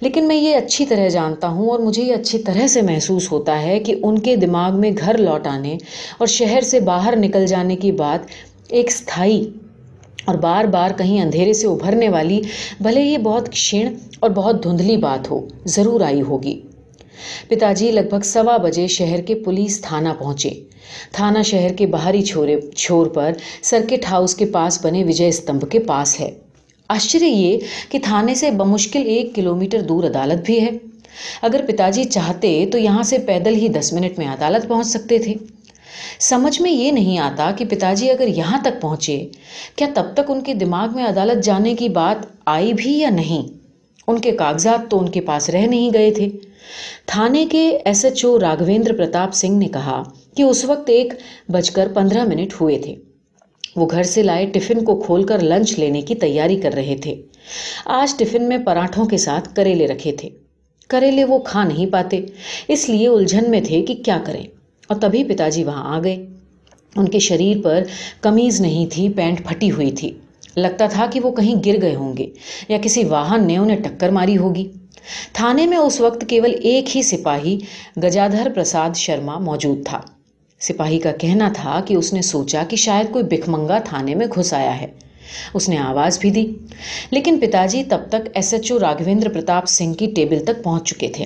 S1: لیکن میں یہ اچھی طرح جانتا ہوں اور مجھے یہ اچھی طرح سے محسوس ہوتا ہے کہ ان کے دماغ میں گھر لوٹ آنے اور شہر سے باہر نکل جانے کی بات ایک استھائی اور بار بار کہیں اندھیرے سے ابھرنے والی، بھلے یہ بہت کھڑ اور بہت دھندلی بات ہو، ضرور آئی ہوگی۔ پتا جی لگ بھگ سوا بجے شہر کے پولیس تھانہ پہنچے۔ تھانہ شہر کے باہری چھورے چھور پر سرکٹ ہاؤس کے پاس بنے وجے استمبھ کے پاس ہے۔ آشچر یہ کہ تھانے سے بمشکل ایک کلومیٹر دور عدالت بھی ہے۔ اگر پتا جی چاہتے تو یہاں سے پیدل ہی دس منٹ میں عدالت پہنچ سکتے تھے۔ سمجھ میں یہ نہیں آتا کہ پتا جی اگر یہاں تک پہنچے، کیا تب تک ان کے دماغ میں عدالت جانے کی بات آئی بھی یا نہیں؟ ان کے کاغذات تو ان کے پاس رہ نہیں گئے تھے۔ تھانے کے S H O Raghavendra Pratap Singh نے کہا کہ اس وقت ایک بج کر پندرہ منٹ ہوئے تھے۔ وہ گھر سے لائے ٹفن کو کھول کر لنچ لینے کی تیاری کر رہے تھے۔ آج ٹفن میں پراٹھوں کے ساتھ کریلے رکھے تھے۔ کریلے وہ کھا نہیں پاتے، اس لیے الجھن میں تھے کہ کیا کریں۔ اور تبھی پتا جی وہاں آ گئے۔ ان کے شریر پر کمیز نہیں تھی، پینٹ پھٹی ہوئی تھی۔ لگتا تھا کہ وہ کہیں گر گئے ہوں گے یا کسی واہن نے انہیں ٹکر ماری ہوگی۔ تھانے میں اس وقت کیول ایک ہی سپاہی گجادھر پرساد شرما موجود تھا۔ سپاہی کا کہنا تھا کہ اس نے سوچا کہ شاید کوئی بکھمنگا تھانے میں گھس آیا ہے۔ اس نے آواز بھی دی۔ لیکن پتا جی تب تک S H O Raghavendra Pratap Singh کی ٹیبل تک پہنچ چکے تھے۔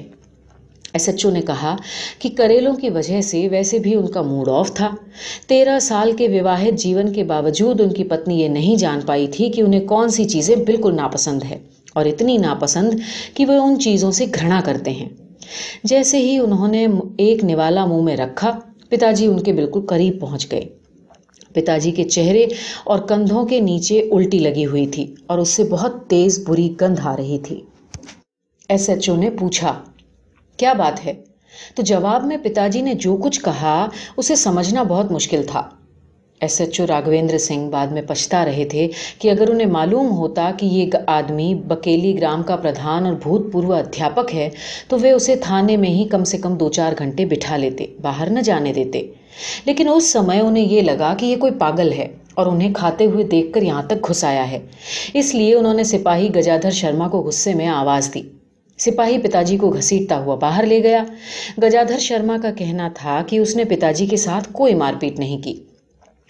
S1: ایس ایچ او نے کہا کہ کریلوں کی وجہ سے ویسے بھی ان کا موڈ آف تھا۔ تیرہ سال کے وواہت جیون کے باوجود ان کی پتنی یہ نہیں جان پائی تھی کہ انہیں کون سی چیزیں بالکل ناپسند ہے اور اتنی ناپسند کہ وہ ان چیزوں سے گھرنا کرتے ہیں۔ جیسے ہی انہوں نے ایک نوالا منہ میں رکھا پتا جی ان کے بالکل قریب پہنچ گئے۔ پتا جی کے چہرے اور کندھوں کے نیچے الٹی لگی ہوئی تھی اور اس سے بہت تیز بری گندھ آ رہی تھی۔ ایس ایچ او نے پوچھا، کیا بات ہے؟ تو جواب میں پتا جی نے جو کچھ کہا، اسے سمجھنا بہت مشکل تھا۔ S H O Raghavendra Singh بعد میں پچھتا رہے تھے کہ اگر انہیں معلوم ہوتا کہ یہ آدمی بکیلی گرام کا پردھان اور بھوت پورو ادھیاپک ہے، تو وہ اسے تھانے میں ہی کم سے کم دو چار گھنٹے بٹھا لیتے، باہر نہ جانے دیتے۔ لیکن اس سمے انہیں یہ لگا کہ یہ کوئی پاگل ہے اور انہیں کھاتے ہوئے دیکھ کر یہاں تک گھسایا ہے۔ اس لیے انہوں نے سپاہی گجادھر شرما کو غصے میں آواز دی۔ سپاہی پتا جی کو گھسیٹتا ہوا باہر لے گیا۔ گجادھر شرما کا کہنا تھا کہ اس نے پتا جی کے ساتھ کوئی مار پیٹ نہیں کی۔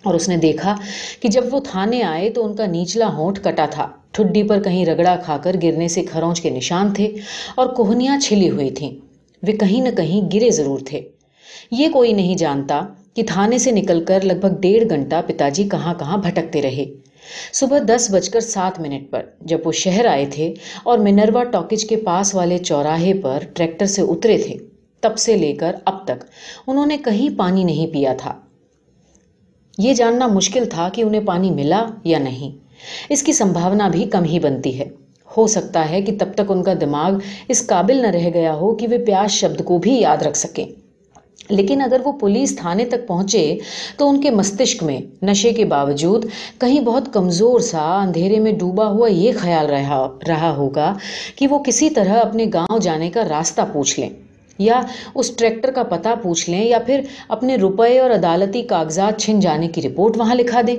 S1: اور اس نے دیکھا کہ جب وہ تھانے آئے تو ان کا نیچلا ہونٹ کٹا تھا۔ ٹھڈی پر کہیں رگڑا کھا کر گرنے سے کھروچ کے نشان تھے اور کوہنیاں چھلی ہوئی تھیں۔ وہ کہیں نہ کہیں گرے ضرور تھے۔ یہ کوئی نہیں جانتا کہ تھانے سے نکل کر لگ بھگ ڈیڑھ گھنٹہ پتا جی کہاں کہاں بھٹکتے رہے۔ صبح دس بج کر سات منٹ پر جب وہ شہر آئے تھے اور منروا ٹاکج کے پاس والے چوراہے پر ٹریکٹر سے اترے تھے، تب سے لے کر اب تک انہوں نے کہیں پانی نہیں پیا تھا۔ یہ جاننا مشکل تھا کہ انہیں پانی ملا یا نہیں۔ اس کی سمبھاونا بھی کم ہی بنتی ہے۔ ہو سکتا ہے کہ تب تک ان کا دماغ اس قابل نہ رہ گیا ہو کہ وہ پیاس شبد کو بھی یاد رکھ سکیں۔ لیکن اگر وہ پولیس تھانے تک پہنچے تو ان کے مستشک میں نشے کے باوجود کہیں بہت کمزور سا اندھیرے میں ڈوبا ہوا یہ خیال رہا رہا ہوگا کہ وہ کسی طرح اپنے گاؤں جانے کا راستہ پوچھ لیں۔ یا اس ٹریکٹر کا پتہ پوچھ لیں یا پھر اپنے روپے اور عدالتی کاغذات چھن جانے کی رپورٹ وہاں لکھا دیں۔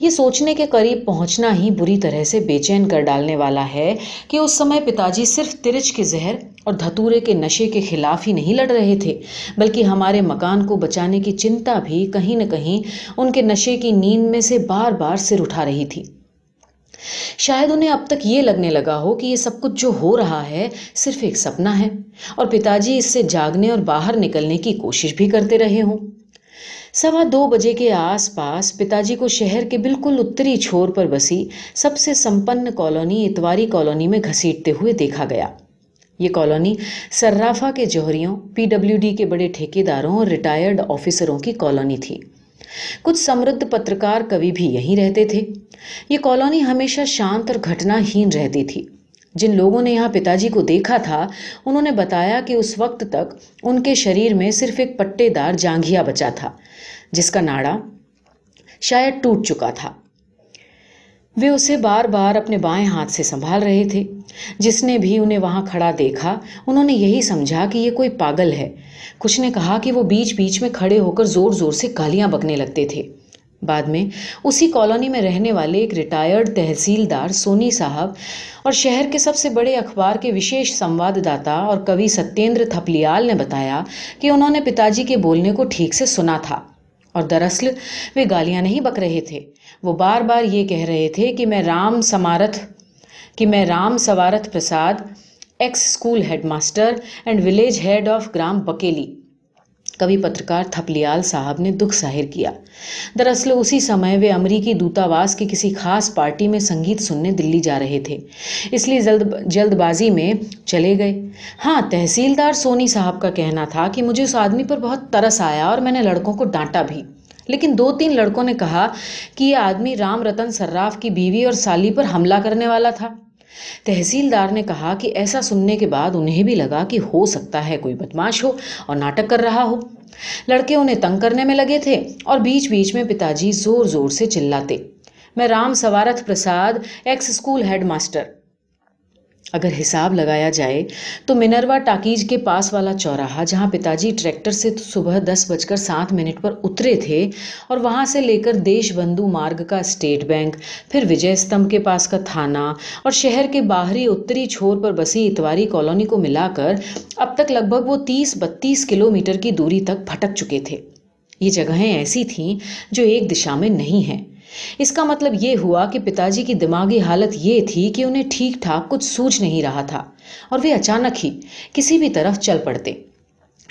S1: یہ سوچنے کے قریب پہنچنا ہی بری طرح سے بے چین کر ڈالنے والا ہے کہ اس سمے پتا جی صرف ترچ کے زہر اور دھتورے کے نشے کے خلاف ہی نہیں لڑ رہے تھے، بلکہ ہمارے مکان کو بچانے کی چنتا بھی کہیں نہ کہیں ان کے نشے کی نیند میں سے بار بار سر اٹھا رہی تھی۔ شاید انہیں اب تک یہ لگنے لگا ہو کہ یہ سب کچھ جو ہو رہا ہے صرف ایک سپنا ہے اور پتا جی اس سے جاگنے اور باہر نکلنے کی کوشش بھی کرتے رہے ہوں۔ سوا دو بجے کے آس پاس پتا جی کو شہر کے بالکل اتری چھور پر بسی سب سے سمپن کالونی اتواری کالونی میں گھسیٹتے ہوئے دیکھا گیا۔ یہ کالونی سرافا کے جوہریوں، پی ڈبلیو ڈی کے بڑے ٹھیکے داروں اور ریٹائرڈ آفیسروں کی کالونی تھی۔ کچھ سمردھ پترکار کبھی بھی یہیں رہتے تھے۔ یہ کالونی ہمیشہ شانت اور گھٹنا ہین رہتی تھی۔ جن لوگوں نے یہاں پتا جی کو دیکھا تھا، انہوں نے بتایا کہ اس وقت تک ان کے شریر میں صرف ایک پٹے دار جانگیا بچا تھا، جس کا ناڑا شاید ٹوٹ چکا تھا۔ وہ اسے بار بار اپنے بائیں ہاتھ سے سنبھال رہے تھے۔ جس نے بھی انہیں وہاں کھڑا دیکھا، انہوں نے یہی سمجھا کہ یہ کوئی پاگل ہے۔ کچھ نے کہا کہ وہ بیچ بیچ میں کھڑے ہو کر زور زور سے گالیاں بکنے لگتے تھے۔ بعد میں اسی کالونی میں رہنے والے ایک ریٹائرڈ تحصیلدار سونی صاحب اور شہر کے سب سے بڑے اخبار کے وشیش سمواد داتا اور کبھی ستیندر تھپلیال نے بتایا کہ انہوں نے پتا جی کے بولنے کو ٹھیک سے سنا تھا۔ اور دراصل وہ گالیاں نہیں بک رہے تھے۔ وہ بار بار یہ کہہ رہے تھے کہ میں رام سمارتھ، کہ میں Ram Swarth Prasad, ex school head master and village head of gram Bakili. کبھی پترکار تھپلیال صاحب نے دکھ ظاہر کیا۔ دراصل اسی سمے وہ امریکی دوتاواس کی کسی خاص پارٹی میں سنگیت سننے دلی جا رہے تھے۔ اس لیے جلد جلد بازی میں چلے گئے۔ ہاں تحصیلدار سونی صاحب کا کہنا تھا کہ مجھے اس آدمی پر بہت ترس آیا اور میں نے لڑکوں کو ڈانٹا بھی۔ لیکن دو تین لڑکوں نے کہا کہ یہ آدمی رام رتن سراف کی بیوی اور سالی پر حملہ کرنے والا تھا۔ تحصیلدار نے کہا کہ ایسا سننے کے بعد انہیں بھی لگا کہ ہو سکتا ہے کوئی بدماش ہو اور ناٹک کر رہا ہو۔ لڑکے انہیں تنگ کرنے میں لگے تھے اور بیچ بیچ میں پتا جی زور زور سے چلاتے۔ میں Ram Swarth Prasad, ex school head master. اگر حساب لگایا جائے تو منروا ٹاکیج کے پاس والا چوراہا، جہاں پتا جی ٹریکٹر سے صبح دس بج کر سات منٹ پر اترے تھے اور وہاں سے لے کر دیش بندو مارگ کا اسٹیٹ بینک، پھر وجے استمبھ کے پاس کا تھانہ اور شہر کے باہری اتری چھور پر بسی اتواری کالونی کو ملا کر اب تک لگ بھگ وہ تیس بتیس کلو میٹر کی دوری تک پھٹک چکے تھے۔ یہ جگہیں ایسی تھیں جو ایک دشا میں نہیں ہیں۔ اس کا مطلب یہ ہوا کہ پتا جی کی دماغی حالت یہ تھی کہ انہیں ٹھیک ٹھاک کچھ سوچ نہیں رہا تھا اور وہ اچانک ہی کسی بھی طرف چل پڑتے۔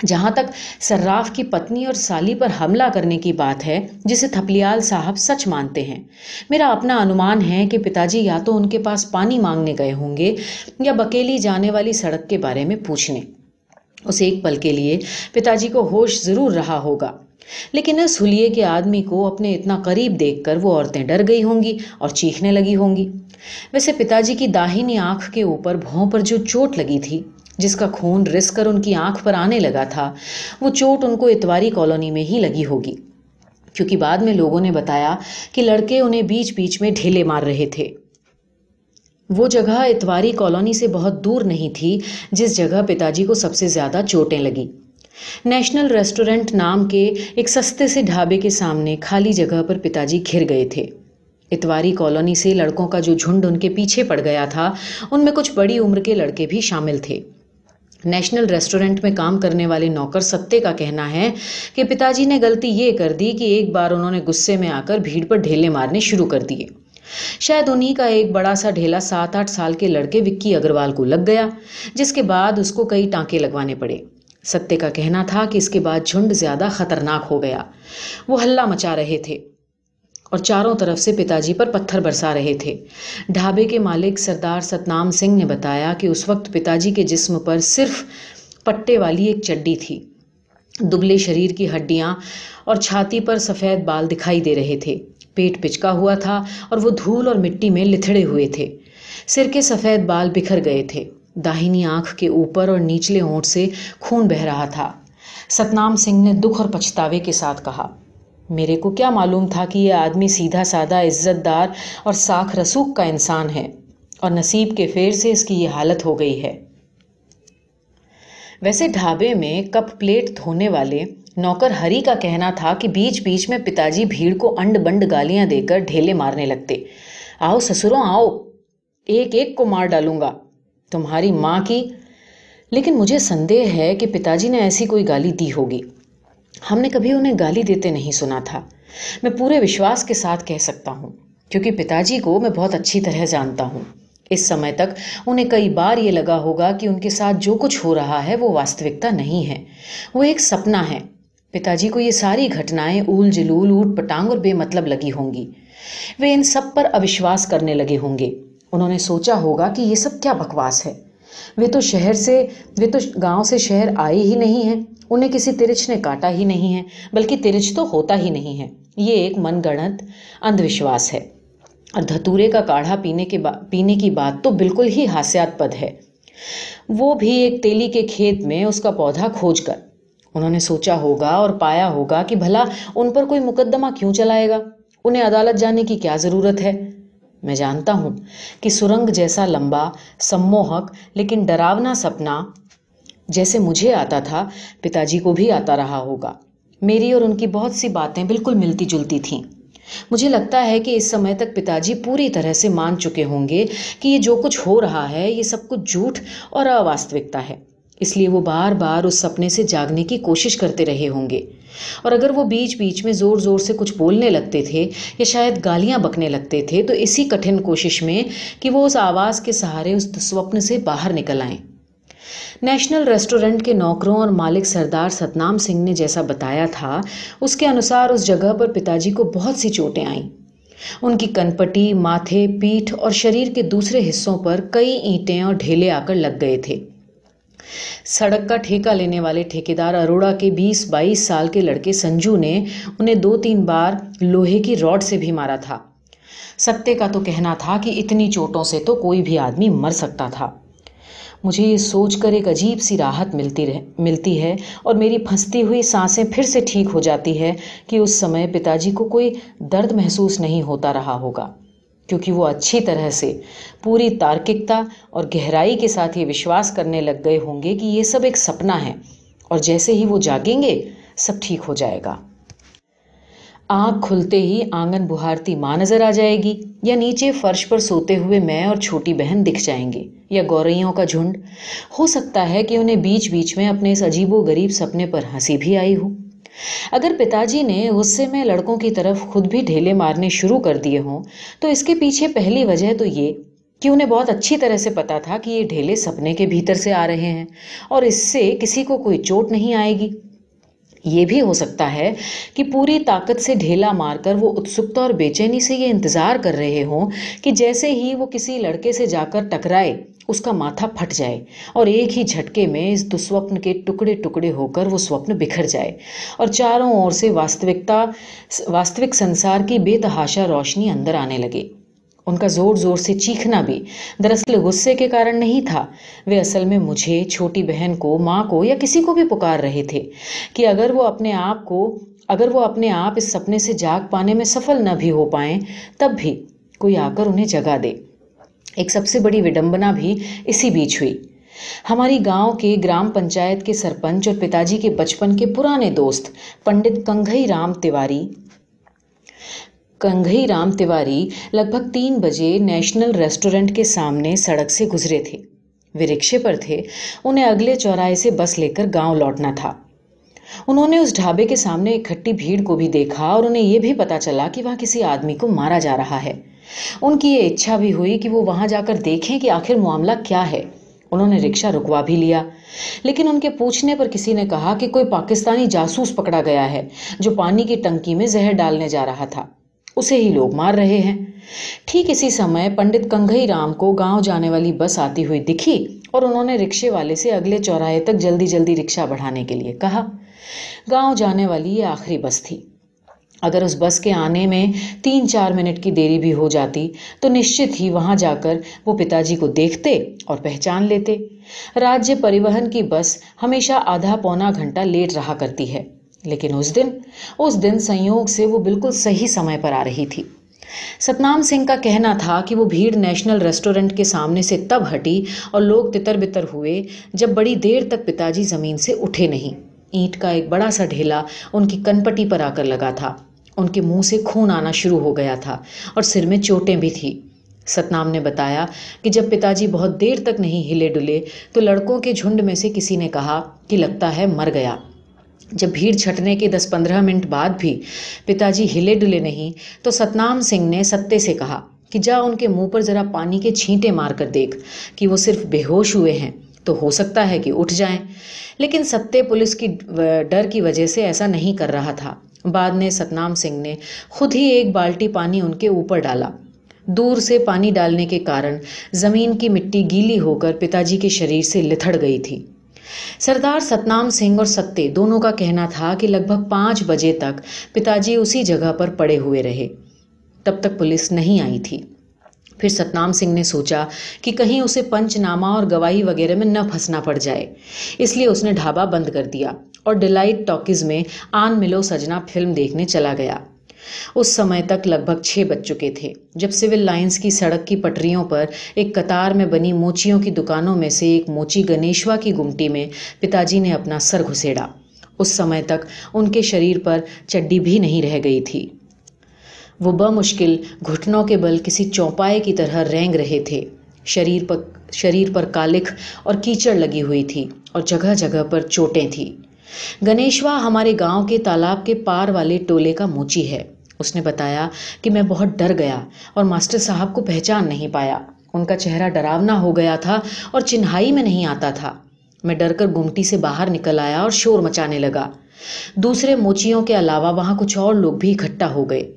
S1: جہاں تک سراف کی پتنی اور سالی پر حملہ کرنے کی بات ہے، جسے تھپلیال صاحب سچ مانتے ہیں۔ میرا اپنا انومان ہے کہ پتا جی یا تو ان کے پاس پانی مانگنے گئے ہوں گے یا بکیلی جانے والی سڑک کے بارے میں پوچھنے۔ اس ایک پل کے لیے پتا جی کو ہوش ضرور رہا ہوگا۔ لیکن اس حلیے کے آدمی کو اپنے اتنا قریب دیکھ کر وہ عورتیں ڈر گئی ہوں گی اور چیخنے لگی ہوں گی۔ ویسے پتا جی کی داہنی آنکھ کے اوپر بھوں پر جو چوٹ لگی تھی، جس کا خون رس کر ان کی آنکھ پر آنے لگا تھا، وہ چوٹ ان کو اتواری کالونی میں ہی لگی ہوگی۔ کیونکہ بعد میں لوگوں نے بتایا کہ لڑکے انہیں بیچ بیچ میں ڈھیلے مار رہے تھے۔ وہ جگہ اتواری کالونی سے بہت دور نہیں تھی، جس جگہ پتا جی کو سب سے زیادہ چوٹیں لگی نیشنل ریسٹورنٹ نام کے ایک سستے سے ڈھابے کے سامنے خالی جگہ پر پتا جی گھر گئے تھے۔ اتواری کالونی سے لڑکوں کا جو جھنڈ ان کے پیچھے پڑ گیا تھا، ان میں کچھ بڑی عمر کے لڑکے بھی شامل تھے۔ نیشنل ریسٹورنٹ میں کام کرنے والے نوکر ستے کا کہنا ہے کہ پتا جی نے غلطی یہ کر دی کہ ایک بار انہوں نے غصے میں آ کر بھیڑ پر ڈھیلے مارنے شروع کر دیے۔ شاید انہی کا ایک بڑا سا ڈھیلا سات آٹھ سال کے لڑکے وکی اگروال کو لگ گیا، جس کے بعد اس کو کئی ٹانکے لگوانے پڑے۔ ستے کا کہنا تھا کہ اس کے بعد جھنڈ زیادہ خطرناک ہو گیا۔ وہ ہلہ مچا رہے تھے اور چاروں طرف سے پتا جی پر پتھر برسا رہے تھے۔ ڈھابے کے مالک سردار ستنام سنگھ نے بتایا کہ اس وقت پتا جی کے جسم پر صرف پٹے والی ایک چڈی تھی۔ دبلے شریر کی ہڈیاں اور چھاتی پر سفید بال دکھائی دے رہے تھے۔ پیٹ پچکا ہوا تھا اور وہ دھول اور مٹی میں لتھڑے ہوئے تھے۔ سر کے سفید بال بکھر گئے تھے۔ داہنی آنکھ کے اوپر اور نیچلے اونٹ سے خون بہ رہا تھا۔ ستنام سنگھ نے دکھ اور پچھتاوے کے ساتھ کہا، میرے کو کیا معلوم تھا کہ یہ آدمی سیدھا سادہ عزت دار اور ساکھ رسوخ کا انسان ہے اور نصیب کے فیر سے اس کی یہ حالت ہو گئی ہے۔ ویسے ڈھابے میں کپ پلیٹ دھونے والے نوکر ہری کا کہنا تھا کہ بیچ بیچ میں پتا جی بھیڑ کو انڈ بنڈ گالیاں دے کر ڈھیلے مارنے لگتے۔ آؤ سسروں، آؤ۔ ایک ایک کو مار ڈالوں گا۔ تمہاری ماں کی۔ لیکن مجھے سندے ہے کہ پتا جی نے ایسی کوئی گالی دی ہوگی۔ ہم نے کبھی انہیں گالی دیتے نہیں سنا تھا۔ میں پورے وشواس کے ساتھ کہہ سکتا ہوں، کیونکہ پتا جی کو میں بہت اچھی طرح جانتا ہوں۔ اس سمے تک انہیں کئی بار یہ لگا ہوگا کہ ان کے ساتھ جو کچھ ہو رہا ہے وہ واستوکتا نہیں ہے۔ وہ ایک سپنا ہے۔ پتا جی کو یہ ساری گھٹنائیں اول جلول، اوٹ پٹانگ اور بے مطلب لگی ہوں گی۔ وہ ان سب پر اوشواس کرنے لگے ہوں گے۔ انہوں نے سوچا ہوگا کہ یہ سب کیا بکواس ہے۔ وہ تو شہر سے، وہ تو گاؤں سے شہر آئے ہی نہیں ہیں انہیں کسی ترچ نے کاٹا ہی نہیں ہے، بلکہ ترچ تو ہوتا ہی نہیں ہے۔ یہ ایک من گڑت اندھ وشواس ہے۔ اور دھتورے کا کاڑھا پینے کے پینے کی بات تو بالکل ہی ہاسیات پد ہے۔ وہ بھی ایک تیلی کے کھیت میں اس کا پودا کھوج کر۔ انہوں نے سوچا ہوگا اور پایا ہوگا کہ بھلا ان پر کوئی مقدمہ کیوں چلائے گا؟ انہیں عدالت جانے کی کیا ضرورت ہے؟ میں جانتا ہوں کہ سرنگ جیسا لمبا، سموہک، لیکن ڈراونا سپنا جیسے مجھے آتا تھا پتا جی کو بھی آتا رہا ہوگا۔ میری اور ان کی بہت سی باتیں بالکل ملتی جلتی تھیں۔ مجھے لگتا ہے کہ اس سمے تک پتا جی پوری طرح سے مان چکے ہوں گے کہ یہ جو کچھ ہو رہا ہے، یہ سب کچھ جھوٹ اور اواستوکتا ہے۔ اس لیے وہ بار بار اس سپنے سے جاگنے کی کوشش کرتے رہے ہوں گے۔ اور اگر وہ بیچ بیچ میں زور زور سے کچھ بولنے لگتے تھے یا شاید گالیاں بکنے لگتے تھے، تو اسی کٹھن کوشش میں کہ وہ اس آواز کے سہارے اس سوپن سے باہر نکل آئیں۔ نیشنل ریسٹورنٹ کے نوکروں اور مالک سردار ستنام سنگھ نے جیسا بتایا تھا، اس کے انوسار اس جگہ پر پتا جی کو بہت سی چوٹیں آئیں۔ ان کی کنپٹی، ماتھے، پیٹھ اور شریر کے دوسرے حصوں پر کئی اینٹیں اور ڈھیلے آ کر لگ گئے تھے۔ سڑک کا ٹھیکہ لینے والے ٹھیکیدار اروڑا کے بیس بائیس سال کے لڑکے سنجو نے انہیں دو تین بار لوہے کی راڈ سے بھی مارا تھا۔ ستے کا تو کہنا تھا کہ اتنی چوٹوں سے تو کوئی بھی آدمی مر سکتا تھا۔ مجھے یہ سوچ کر ایک عجیب سی راحت ملتی رہ، ملتی ہے اور میری پھنستی ہوئی سانسیں پھر سے ٹھیک ہو جاتی ہے کہ اس سمے پتا جی کو کوئی درد محسوس نہیں ہوتا رہا ہوگا۔ کیونکہ وہ اچھی طرح سے پوری تارککتا اور گہرائی کے ساتھ یہ وشواس کرنے لگ گئے ہوں گے کہ یہ سب ایک سپنا ہے اور جیسے ہی وہ جاگیں گے، سب ٹھیک ہو جائے گا۔ آنکھ کھلتے ہی آنگن بہارتی ماں نظر آ جائے گی، یا نیچے فرش پر سوتے ہوئے میں اور چھوٹی بہن دکھ جائیں گے، یا گورئیوں کا جھنڈ۔ ہو سکتا ہے کہ انہیں بیچ بیچ میں اپنے اس عجیب و غریب سپنے پر ہنسی بھی آئی ہو۔ اگر پتا جی نے غصے میں لڑکوں کی طرف خود بھی ڈھیلے مارنے شروع کر دیے ہوں، تو اس کے پیچھے پہلی وجہ تو یہ کہ انہیں بہت اچھی طرح سے پتا تھا کہ یہ ڈھیلے سپنے کے بھیتر سے آ رہے ہیں اور اس سے کسی کو کوئی چوٹ نہیں آئے گی۔ یہ بھی ہو سکتا ہے کہ پوری طاقت سے ڈھیلا مار کر وہ اتسکتا اور بے چینی سے یہ انتظار کر رہے ہوں کہ جیسے ہی وہ کسی لڑکے سے جا کر ٹکرائے۔ اس کا ماتھا پھٹ جائے اور ایک ہی جھٹکے میں اس دسوپن کے ٹکڑے ٹکڑے ہو کر وہ سوپن بکھر جائے اور چاروں اور سے واستوکتا، واستوک سنسار کی بے تحاشا روشنی اندر آنے لگے۔ ان کا زور زور سے چیخنا بھی دراصل غصے کے کارن نہیں تھا۔ وہ اصل میں مجھے، چھوٹی بہن کو، ماں کو یا کسی کو بھی پکار رہے تھے کہ اگر وہ اپنے آپ کو، اگر وہ اپنے آپ اس سپنے سے جاگ پانے میں سفل نہ بھی ہو پائیں، تب بھی کوئی آ کر انہیں جگہ دے۔ ایک سب سے بڑی وڈمبنا بھی اسی بیچ ہوئی۔ ہماری گاؤں کے گرام پنچایت کے سرپنچ اور پتا جی کے بچپن کے پرانے دوست پنڈت کنگئی رام تیواری۔ کنگھی رام تیواری لگ بھگ تین بجے نیشنل ریسٹورنٹ کے سامنے سڑک سے گزرے تھے۔ وہ رکشے پر تھے۔ انہیں اگلے چوراہے سے بس لے کر گاؤں لوٹنا تھا۔ انہوں نے اس ڈھابے کے سامنے اکٹھی بھیڑ کو بھی دیکھا اور انہیں یہ بھی پتا چلا کہ وہاں کسی آدمی کو مارا جا رہا ہے۔ ان کی یہ اچھا بھی ہوئی کہ وہ وہاں جا کر دیکھیں کہ آخر معاملہ کیا ہے۔ انہوں نے رکشہ رکوا بھی لیا۔ لیکن ان کے پوچھنے پر کسی نے کہا کہ کوئی پاکستانی جاسوس پکڑا گیا ہے جو پانی کی ٹنکی میں زہر ڈالنے جا رہا تھا۔ اسے ہی لوگ مار رہے ہیں۔ ٹھیک اسی سمے پنڈت کنگئی رام کو گاؤں جانے والی بس آتی ہوئی دکھی اور انہوں نے رکشے والے سے اگلے چوراہے تک جلدی جلدی رکشہ بڑھانے کے لیے کہا۔ گاؤں جانے والی یہ آخری بس تھی۔ اگر اس بس کے آنے میں تین چار منٹ کی دیری بھی ہو جاتی، تو نشچت ہی وہاں جا کر وہ پتا جی کو دیکھتے اور پہچان لیتے۔ راجیہ پریوہن کی بس ہمیشہ آدھا پونا گھنٹہ لیٹ رہا کرتی ہے، لیکن اس دن اس دن سنیوگ سے وہ بالکل صحیح سمے پر آ رہی تھی۔ ستنام سنگھ کا کہنا تھا کہ وہ بھیڑ نیشنل ریسٹورنٹ کے سامنے سے تب ہٹی اور لوگ تتر بتر ہوئے جب بڑی دیر تک پتا جی زمین سے اٹھے نہیں۔ اینٹ کا ایک بڑا سا ڈھیلا ان کی کنپٹی پر آ کر لگا تھا۔ ان کے منہ سے خون آنا شروع ہو گیا تھا اور سر میں چوٹیں بھی تھی ستنام نے بتایا کہ جب پتا جی بہت دیر تک نہیں ہلے ڈلے تو لڑکوں کے جھنڈ میں سے کسی نے کہا کہ لگتا ہے مر گیا۔ جب بھیڑ چھٹنے کے دس پندرہ منٹ بعد بھی پتا جی ہلے ڈلے نہیں تو ستنام سنگھ نے ستے سے کہا کہ جا ان کے منہ پر ذرا پانی کے چھینٹے مار کر دیکھ کہ وہ صرف بے ہوش ہوئے ہیں۔ تو ہو سکتا ہے کہ اٹھ جائیں۔ لیکن ستے پولیس کی ڈر کی وجہ سے ایسا نہیں کر رہا تھا۔ بعد میں ستنام سنگھ نے خود ہی ایک بالٹی پانی ان کے اوپر ڈالا۔ دور سے پانی ڈالنے کے کارن زمین کی مٹی گیلی ہو کر پتا جی کے شریر سے لتھڑ گئی تھی۔ سردار ستنام سنگھ اور ستے دونوں کا کہنا تھا کہ لگ بھگ پانچ بجے تک پتا جی اسی جگہ پر پڑے ہوئے رہے۔ تب تک پولیس نہیں آئی تھی۔ پھر ستنام سنگھ نے سوچا کہ کہیں اسے پنچ نامہ اور گواہی وغیرہ میں نہ پھنسنا پڑ جائے۔ اس لیے اس نے ڈھابا بند کر دیا۔ اور ڈیلائٹ ٹاکیز میں آن ملو سجنا فلم دیکھنے چلا گیا۔ اس سمے تک لگ بھگ چھ بج چکے تھے، جب سول لائنز کی سڑک کی پٹریوں پر ایک قطار میں بنی موچیوں کی دکانوں میں سے ایک موچی گنیشوا کی گمٹی میں پتا جی نے اپنا سر گھسیڑا۔ اس سمے تک ان کے شریر پر چڈی بھی نہیں رہ گئی تھی۔ وہ بمشکل گھٹنوں کے بل کسی چوپائے کی طرح رینگ رہے تھے۔ شریر پر شریر پر کالکھ اور کیچڑ لگی ہوئی تھی اور جگہ جگہ پر چوٹیں تھیں۔ گنیشوا ہمارے گاؤں کے تالاب کے پار والے ٹولے کا موچی ہے۔ اس نے بتایا کہ میں بہت ڈر گیا اور ماسٹر صاحب کو پہچان نہیں پایا۔ ان کا چہرہ ڈراونا ہو گیا تھا اور چنہائی میں نہیں آتا تھا۔ میں ڈر کر گمٹی سے باہر نکل آیا اور شور مچانے لگا۔ دوسرے موچیوں کے علاوہ وہاں کچھ اور لوگ بھی اکٹھا ہو گئے۔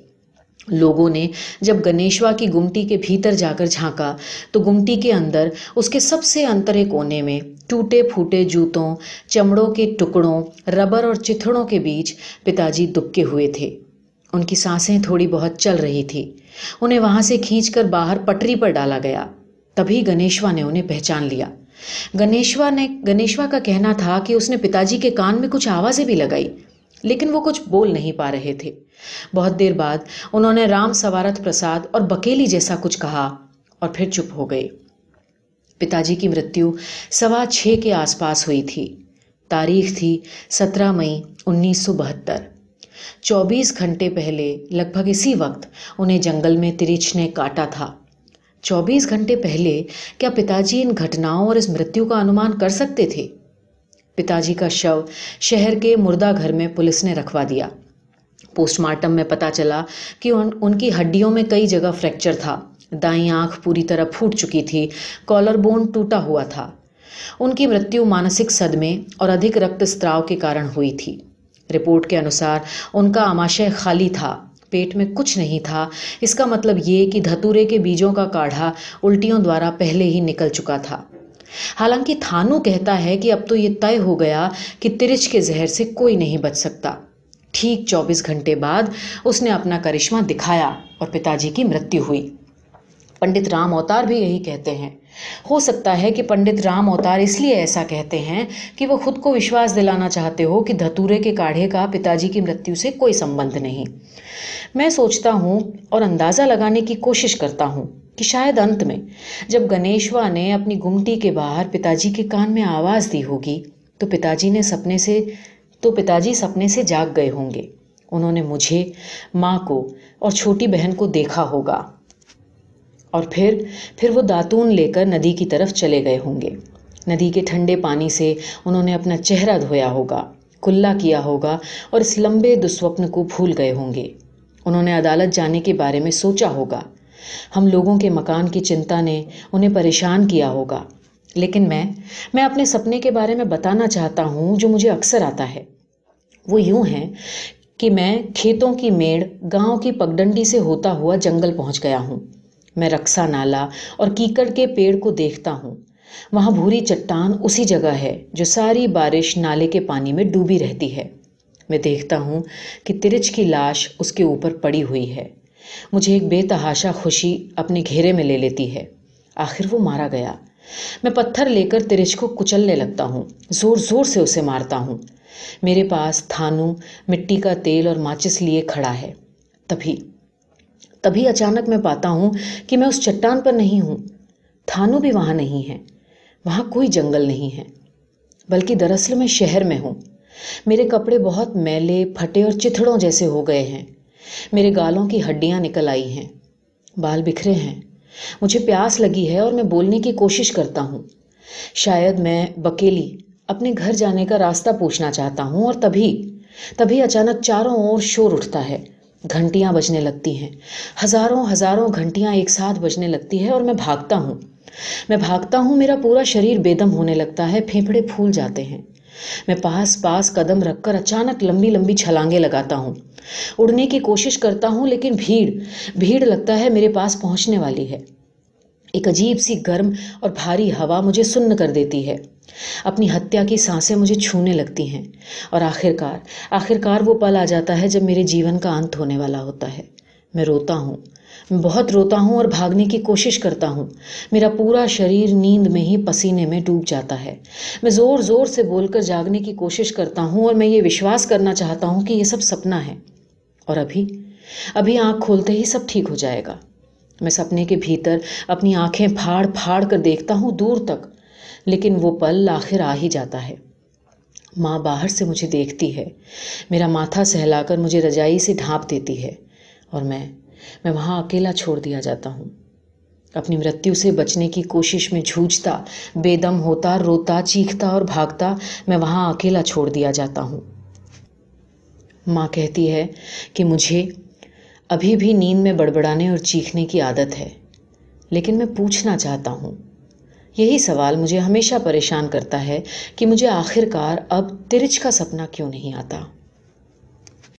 S1: لوگوں نے جب گنیشوا کی گمٹی کے بھیتر جا کر جھانکا تو گمٹی کے اندر، اس کے سب سے انترے کونے میں ٹوٹے پھوٹے جوتوں چمڑوں کے ٹکڑوں ربر اور چتھڑوں کے بیچ پتا جی دبکے ہوئے تھے ان کی سانسیں تھوڑی بہت چل رہی تھی انہیں وہاں سے کھینچ کر باہر پٹری پر ڈالا گیا تبھی گنیشوا نے انہیں پہچان لیا گنیشوا نے گنیشوا کا کہنا تھا کہ اس نے پتا جی کے کان میں کچھ آوازیں بھی لگائی لیکن وہ کچھ بول نہیں پا رہے تھے بہت دیر بعد انہوں نے رام سوارت پرساد اور بکیلی جیسا کچھ کہا اور پھر چپ ہو گئے پتا جی کی مرتیو سوا چھ کے آس پاس ہوئی تھی۔ تاریخ تھی سترہ مئی انیس سو بہتر۔ چوبیس گھنٹے پہلے لگ بھگ اسی وقت انہیں جنگل میں ترچ نے کاٹا تھا۔ چوبیس گھنٹے پہلے کیا پتا جی ان گھٹناؤں اور اس مرتیو کا انومان کر سکتے تھے؟ پتا جی کا شو شہر کے مردہ گھر میں پولیس نے رکھوا دیا۔ پوسٹ مارٹم میں پتا چلا کہ ان ان کی ہڈیوں میں کئی جگہ فریکچر تھا۔ دائیں آنکھ پوری طرح پھوٹ چکی تھی، کالر بون ٹوٹا ہوا تھا۔ ان کی مرتیو مانسک صدمے اور ادھک رکت استراؤ کے کارن ہوئی تھی۔ رپورٹ کے انوسار ان کا آماشہ خالی تھا، پیٹ میں کچھ نہیں تھا۔ اس کا مطلب یہ کہ دھتورے کے بیجوں کا کاڑھا الٹیوں دوارا پہلے ہی نکل چکا تھا۔ حالانکہ تھانو کہتا ہے کہ اب تو یہ طے ہو گیا کہ ترچ کے زہر سے کوئی نہیں بچ سکتا۔ ٹھیک چوبیس گھنٹے بعد اس نے اپنا کرشمہ دکھایا اور پتا جی کی مرتیو ہوئی۔ پنڈت رام اوتار بھی یہی کہتے ہیں۔ ہو سکتا ہے کہ پنڈت رام اوتار اس لیے ایسا کہتے ہیں کہ وہ خود کو وشواس دلانا چاہتے ہو کہ دھتورے کے کاڑھے کا پتا جی کی مرتیو سے کوئی سمبند نہیں۔ میں سوچتا ہوں اور اندازہ لگانے کی کوشش کرتا ہوں کہ شاید انت میں جب گنیشوا نے اپنی گمٹی کے باہر پتا جی کے کان میں آواز دی ہوگی تو پتا جی نے سپنے سے تو پتا جی سپنے سے جاگ گئے ہوں گے۔ انہوں نے مجھے، ماں کو اور چھوٹی بہن کو دیکھا ہوگا۔ اور پھر پھر وہ داتون لے کر ندی کی طرف چلے گئے ہوں گے۔ ندی کے ٹھنڈے پانی سے انہوں نے اپنا چہرہ دھویا ہوگا کلا کیا ہوگا اور اس لمبے دسوپن کو بھول گئے ہوں گے۔ انہوں نے عدالت جانے کے بارے میں سوچا ہوگا۔ ہم لوگوں کے مکان کی چنتا نے انہیں پریشان کیا ہوگا۔ لیکن میں میں اپنے سپنے کے بارے میں بتانا چاہتا ہوں جو مجھے اکثر آتا ہے۔ وہ یوں ہیں کہ میں کھیتوں کی میڑ، گاؤں کی پگڈنڈی سے ہوتا ہوا جنگل پہنچ گیا ہوں۔ میں رکسا نالا اور کیکڑ کے پیڑ کو دیکھتا ہوں۔ وہاں بھوری چٹان اسی جگہ ہے جو ساری بارش نالے کے پانی میں ڈوبی رہتی ہے۔ میں دیکھتا ہوں کہ ترچ کی لاش اس کے اوپر پڑی ہوئی ہے۔ مجھے ایک بے تحاشا خوشی اپنے گھیرے میں لے لیتی ہے۔ آخر وہ مارا گیا۔ میں پتھر لے کر ترچ کو کچلنے لگتا ہوں۔ زور زور سے اسے مارتا ہوں۔ میرے پاس تھانو، مٹی کا تیل اور ماچس لیے کھڑا ہے۔ تبھی تبھی اچانک میں پاتا ہوں کہ میں اس چٹان پر نہیں ہوں۔ تھانو بھی وہاں نہیں ہے۔ وہاں کوئی جنگل نہیں ہے۔ بلکہ دراصل میں شہر میں ہوں۔ میرے کپڑے بہت میلے، پھٹے اور چتھڑوں جیسے ہو گئے ہیں۔ میرے گالوں کی ہڈیاں نکل آئی ہیں۔ بال بکھرے ہیں۔ مجھے پیاس لگی ہے اور میں بولنے کی کوشش کرتا ہوں۔ شاید میں بکیلی اپنے گھر جانے کا راستہ پوچھنا چاہتا ہوں اور تبھی تبھی اچانک چاروں اور شور اٹھتا ہے۔ گھنٹیاں بجنے لگتی ہیں۔ ہزاروں ہزاروں گھنٹیاں ایک ساتھ بجنے لگتی ہے اور میں بھاگتا ہوں۔ میں بھاگتا ہوں، میرا پورا شریر بے دم ہونے لگتا ہے، پھیپھڑے پھول جاتے ہیں۔ میں پاس پاس قدم رکھ کر اچانک لمبی لمبی چھلانگیں لگاتا ہوں۔ اڑنے کی کوشش کرتا ہوں، لیکن بھیڑ بھیڑ لگتا ہے میرے پاس پہنچنے والی ہے۔ ایک عجیب سی گرم اور بھاری ہوا مجھے سن کر دیتی ہے۔ اپنی ہتیا کی سانسیں مجھے چھونے لگتی ہیں اور آخر کار آخر کار وہ پل آ جاتا ہے جب میرے جیون کا انت ہونے والا ہوتا ہے۔ میں روتا ہوں، میں بہت روتا ہوں اور بھاگنے کی کوشش کرتا ہوں۔ میرا پورا شریر نیند میں ہی پسینے میں ڈوب جاتا ہے۔ میں زور زور سے بول کر جاگنے کی کوشش کرتا ہوں اور میں یہ وشواس کرنا چاہتا ہوں کہ یہ سب سپنا ہے۔ اور ابھی ابھی آنکھ کھولتے ہی سب ٹھیک ہو جائے گا۔ میں سپنے کے بھیتر اپنی آنکھیں پھاڑ پھاڑ کر دیکھتا ہوں دور تک، لیکن وہ پل آخر آ ہی جاتا ہے۔ ماں باہر سے مجھے دیکھتی ہے، میرا ماتھا سہلا کر مجھے رجائی سے ڈھانپ دیتی ہے اور میں میں وہاں اکیلا چھوڑ دیا جاتا ہوں۔ اپنی مرتیو سے بچنے کی کوشش میں جھوجتا بے دم ہوتا، روتا، چیختا اور بھاگتا، میں وہاں اکیلا چھوڑ دیا جاتا ہوں۔ ماں کہتی ہے کہ مجھے ابھی بھی نیند میں بڑبڑانے اور چیخنے کی عادت ہے، لیکن میں پوچھنا چاہتا ہوں۔ یہی سوال مجھے ہمیشہ پریشان کرتا ہے کہ مجھے آخر کار اب ترچ کا سپنا کیوں نہیں آتا؟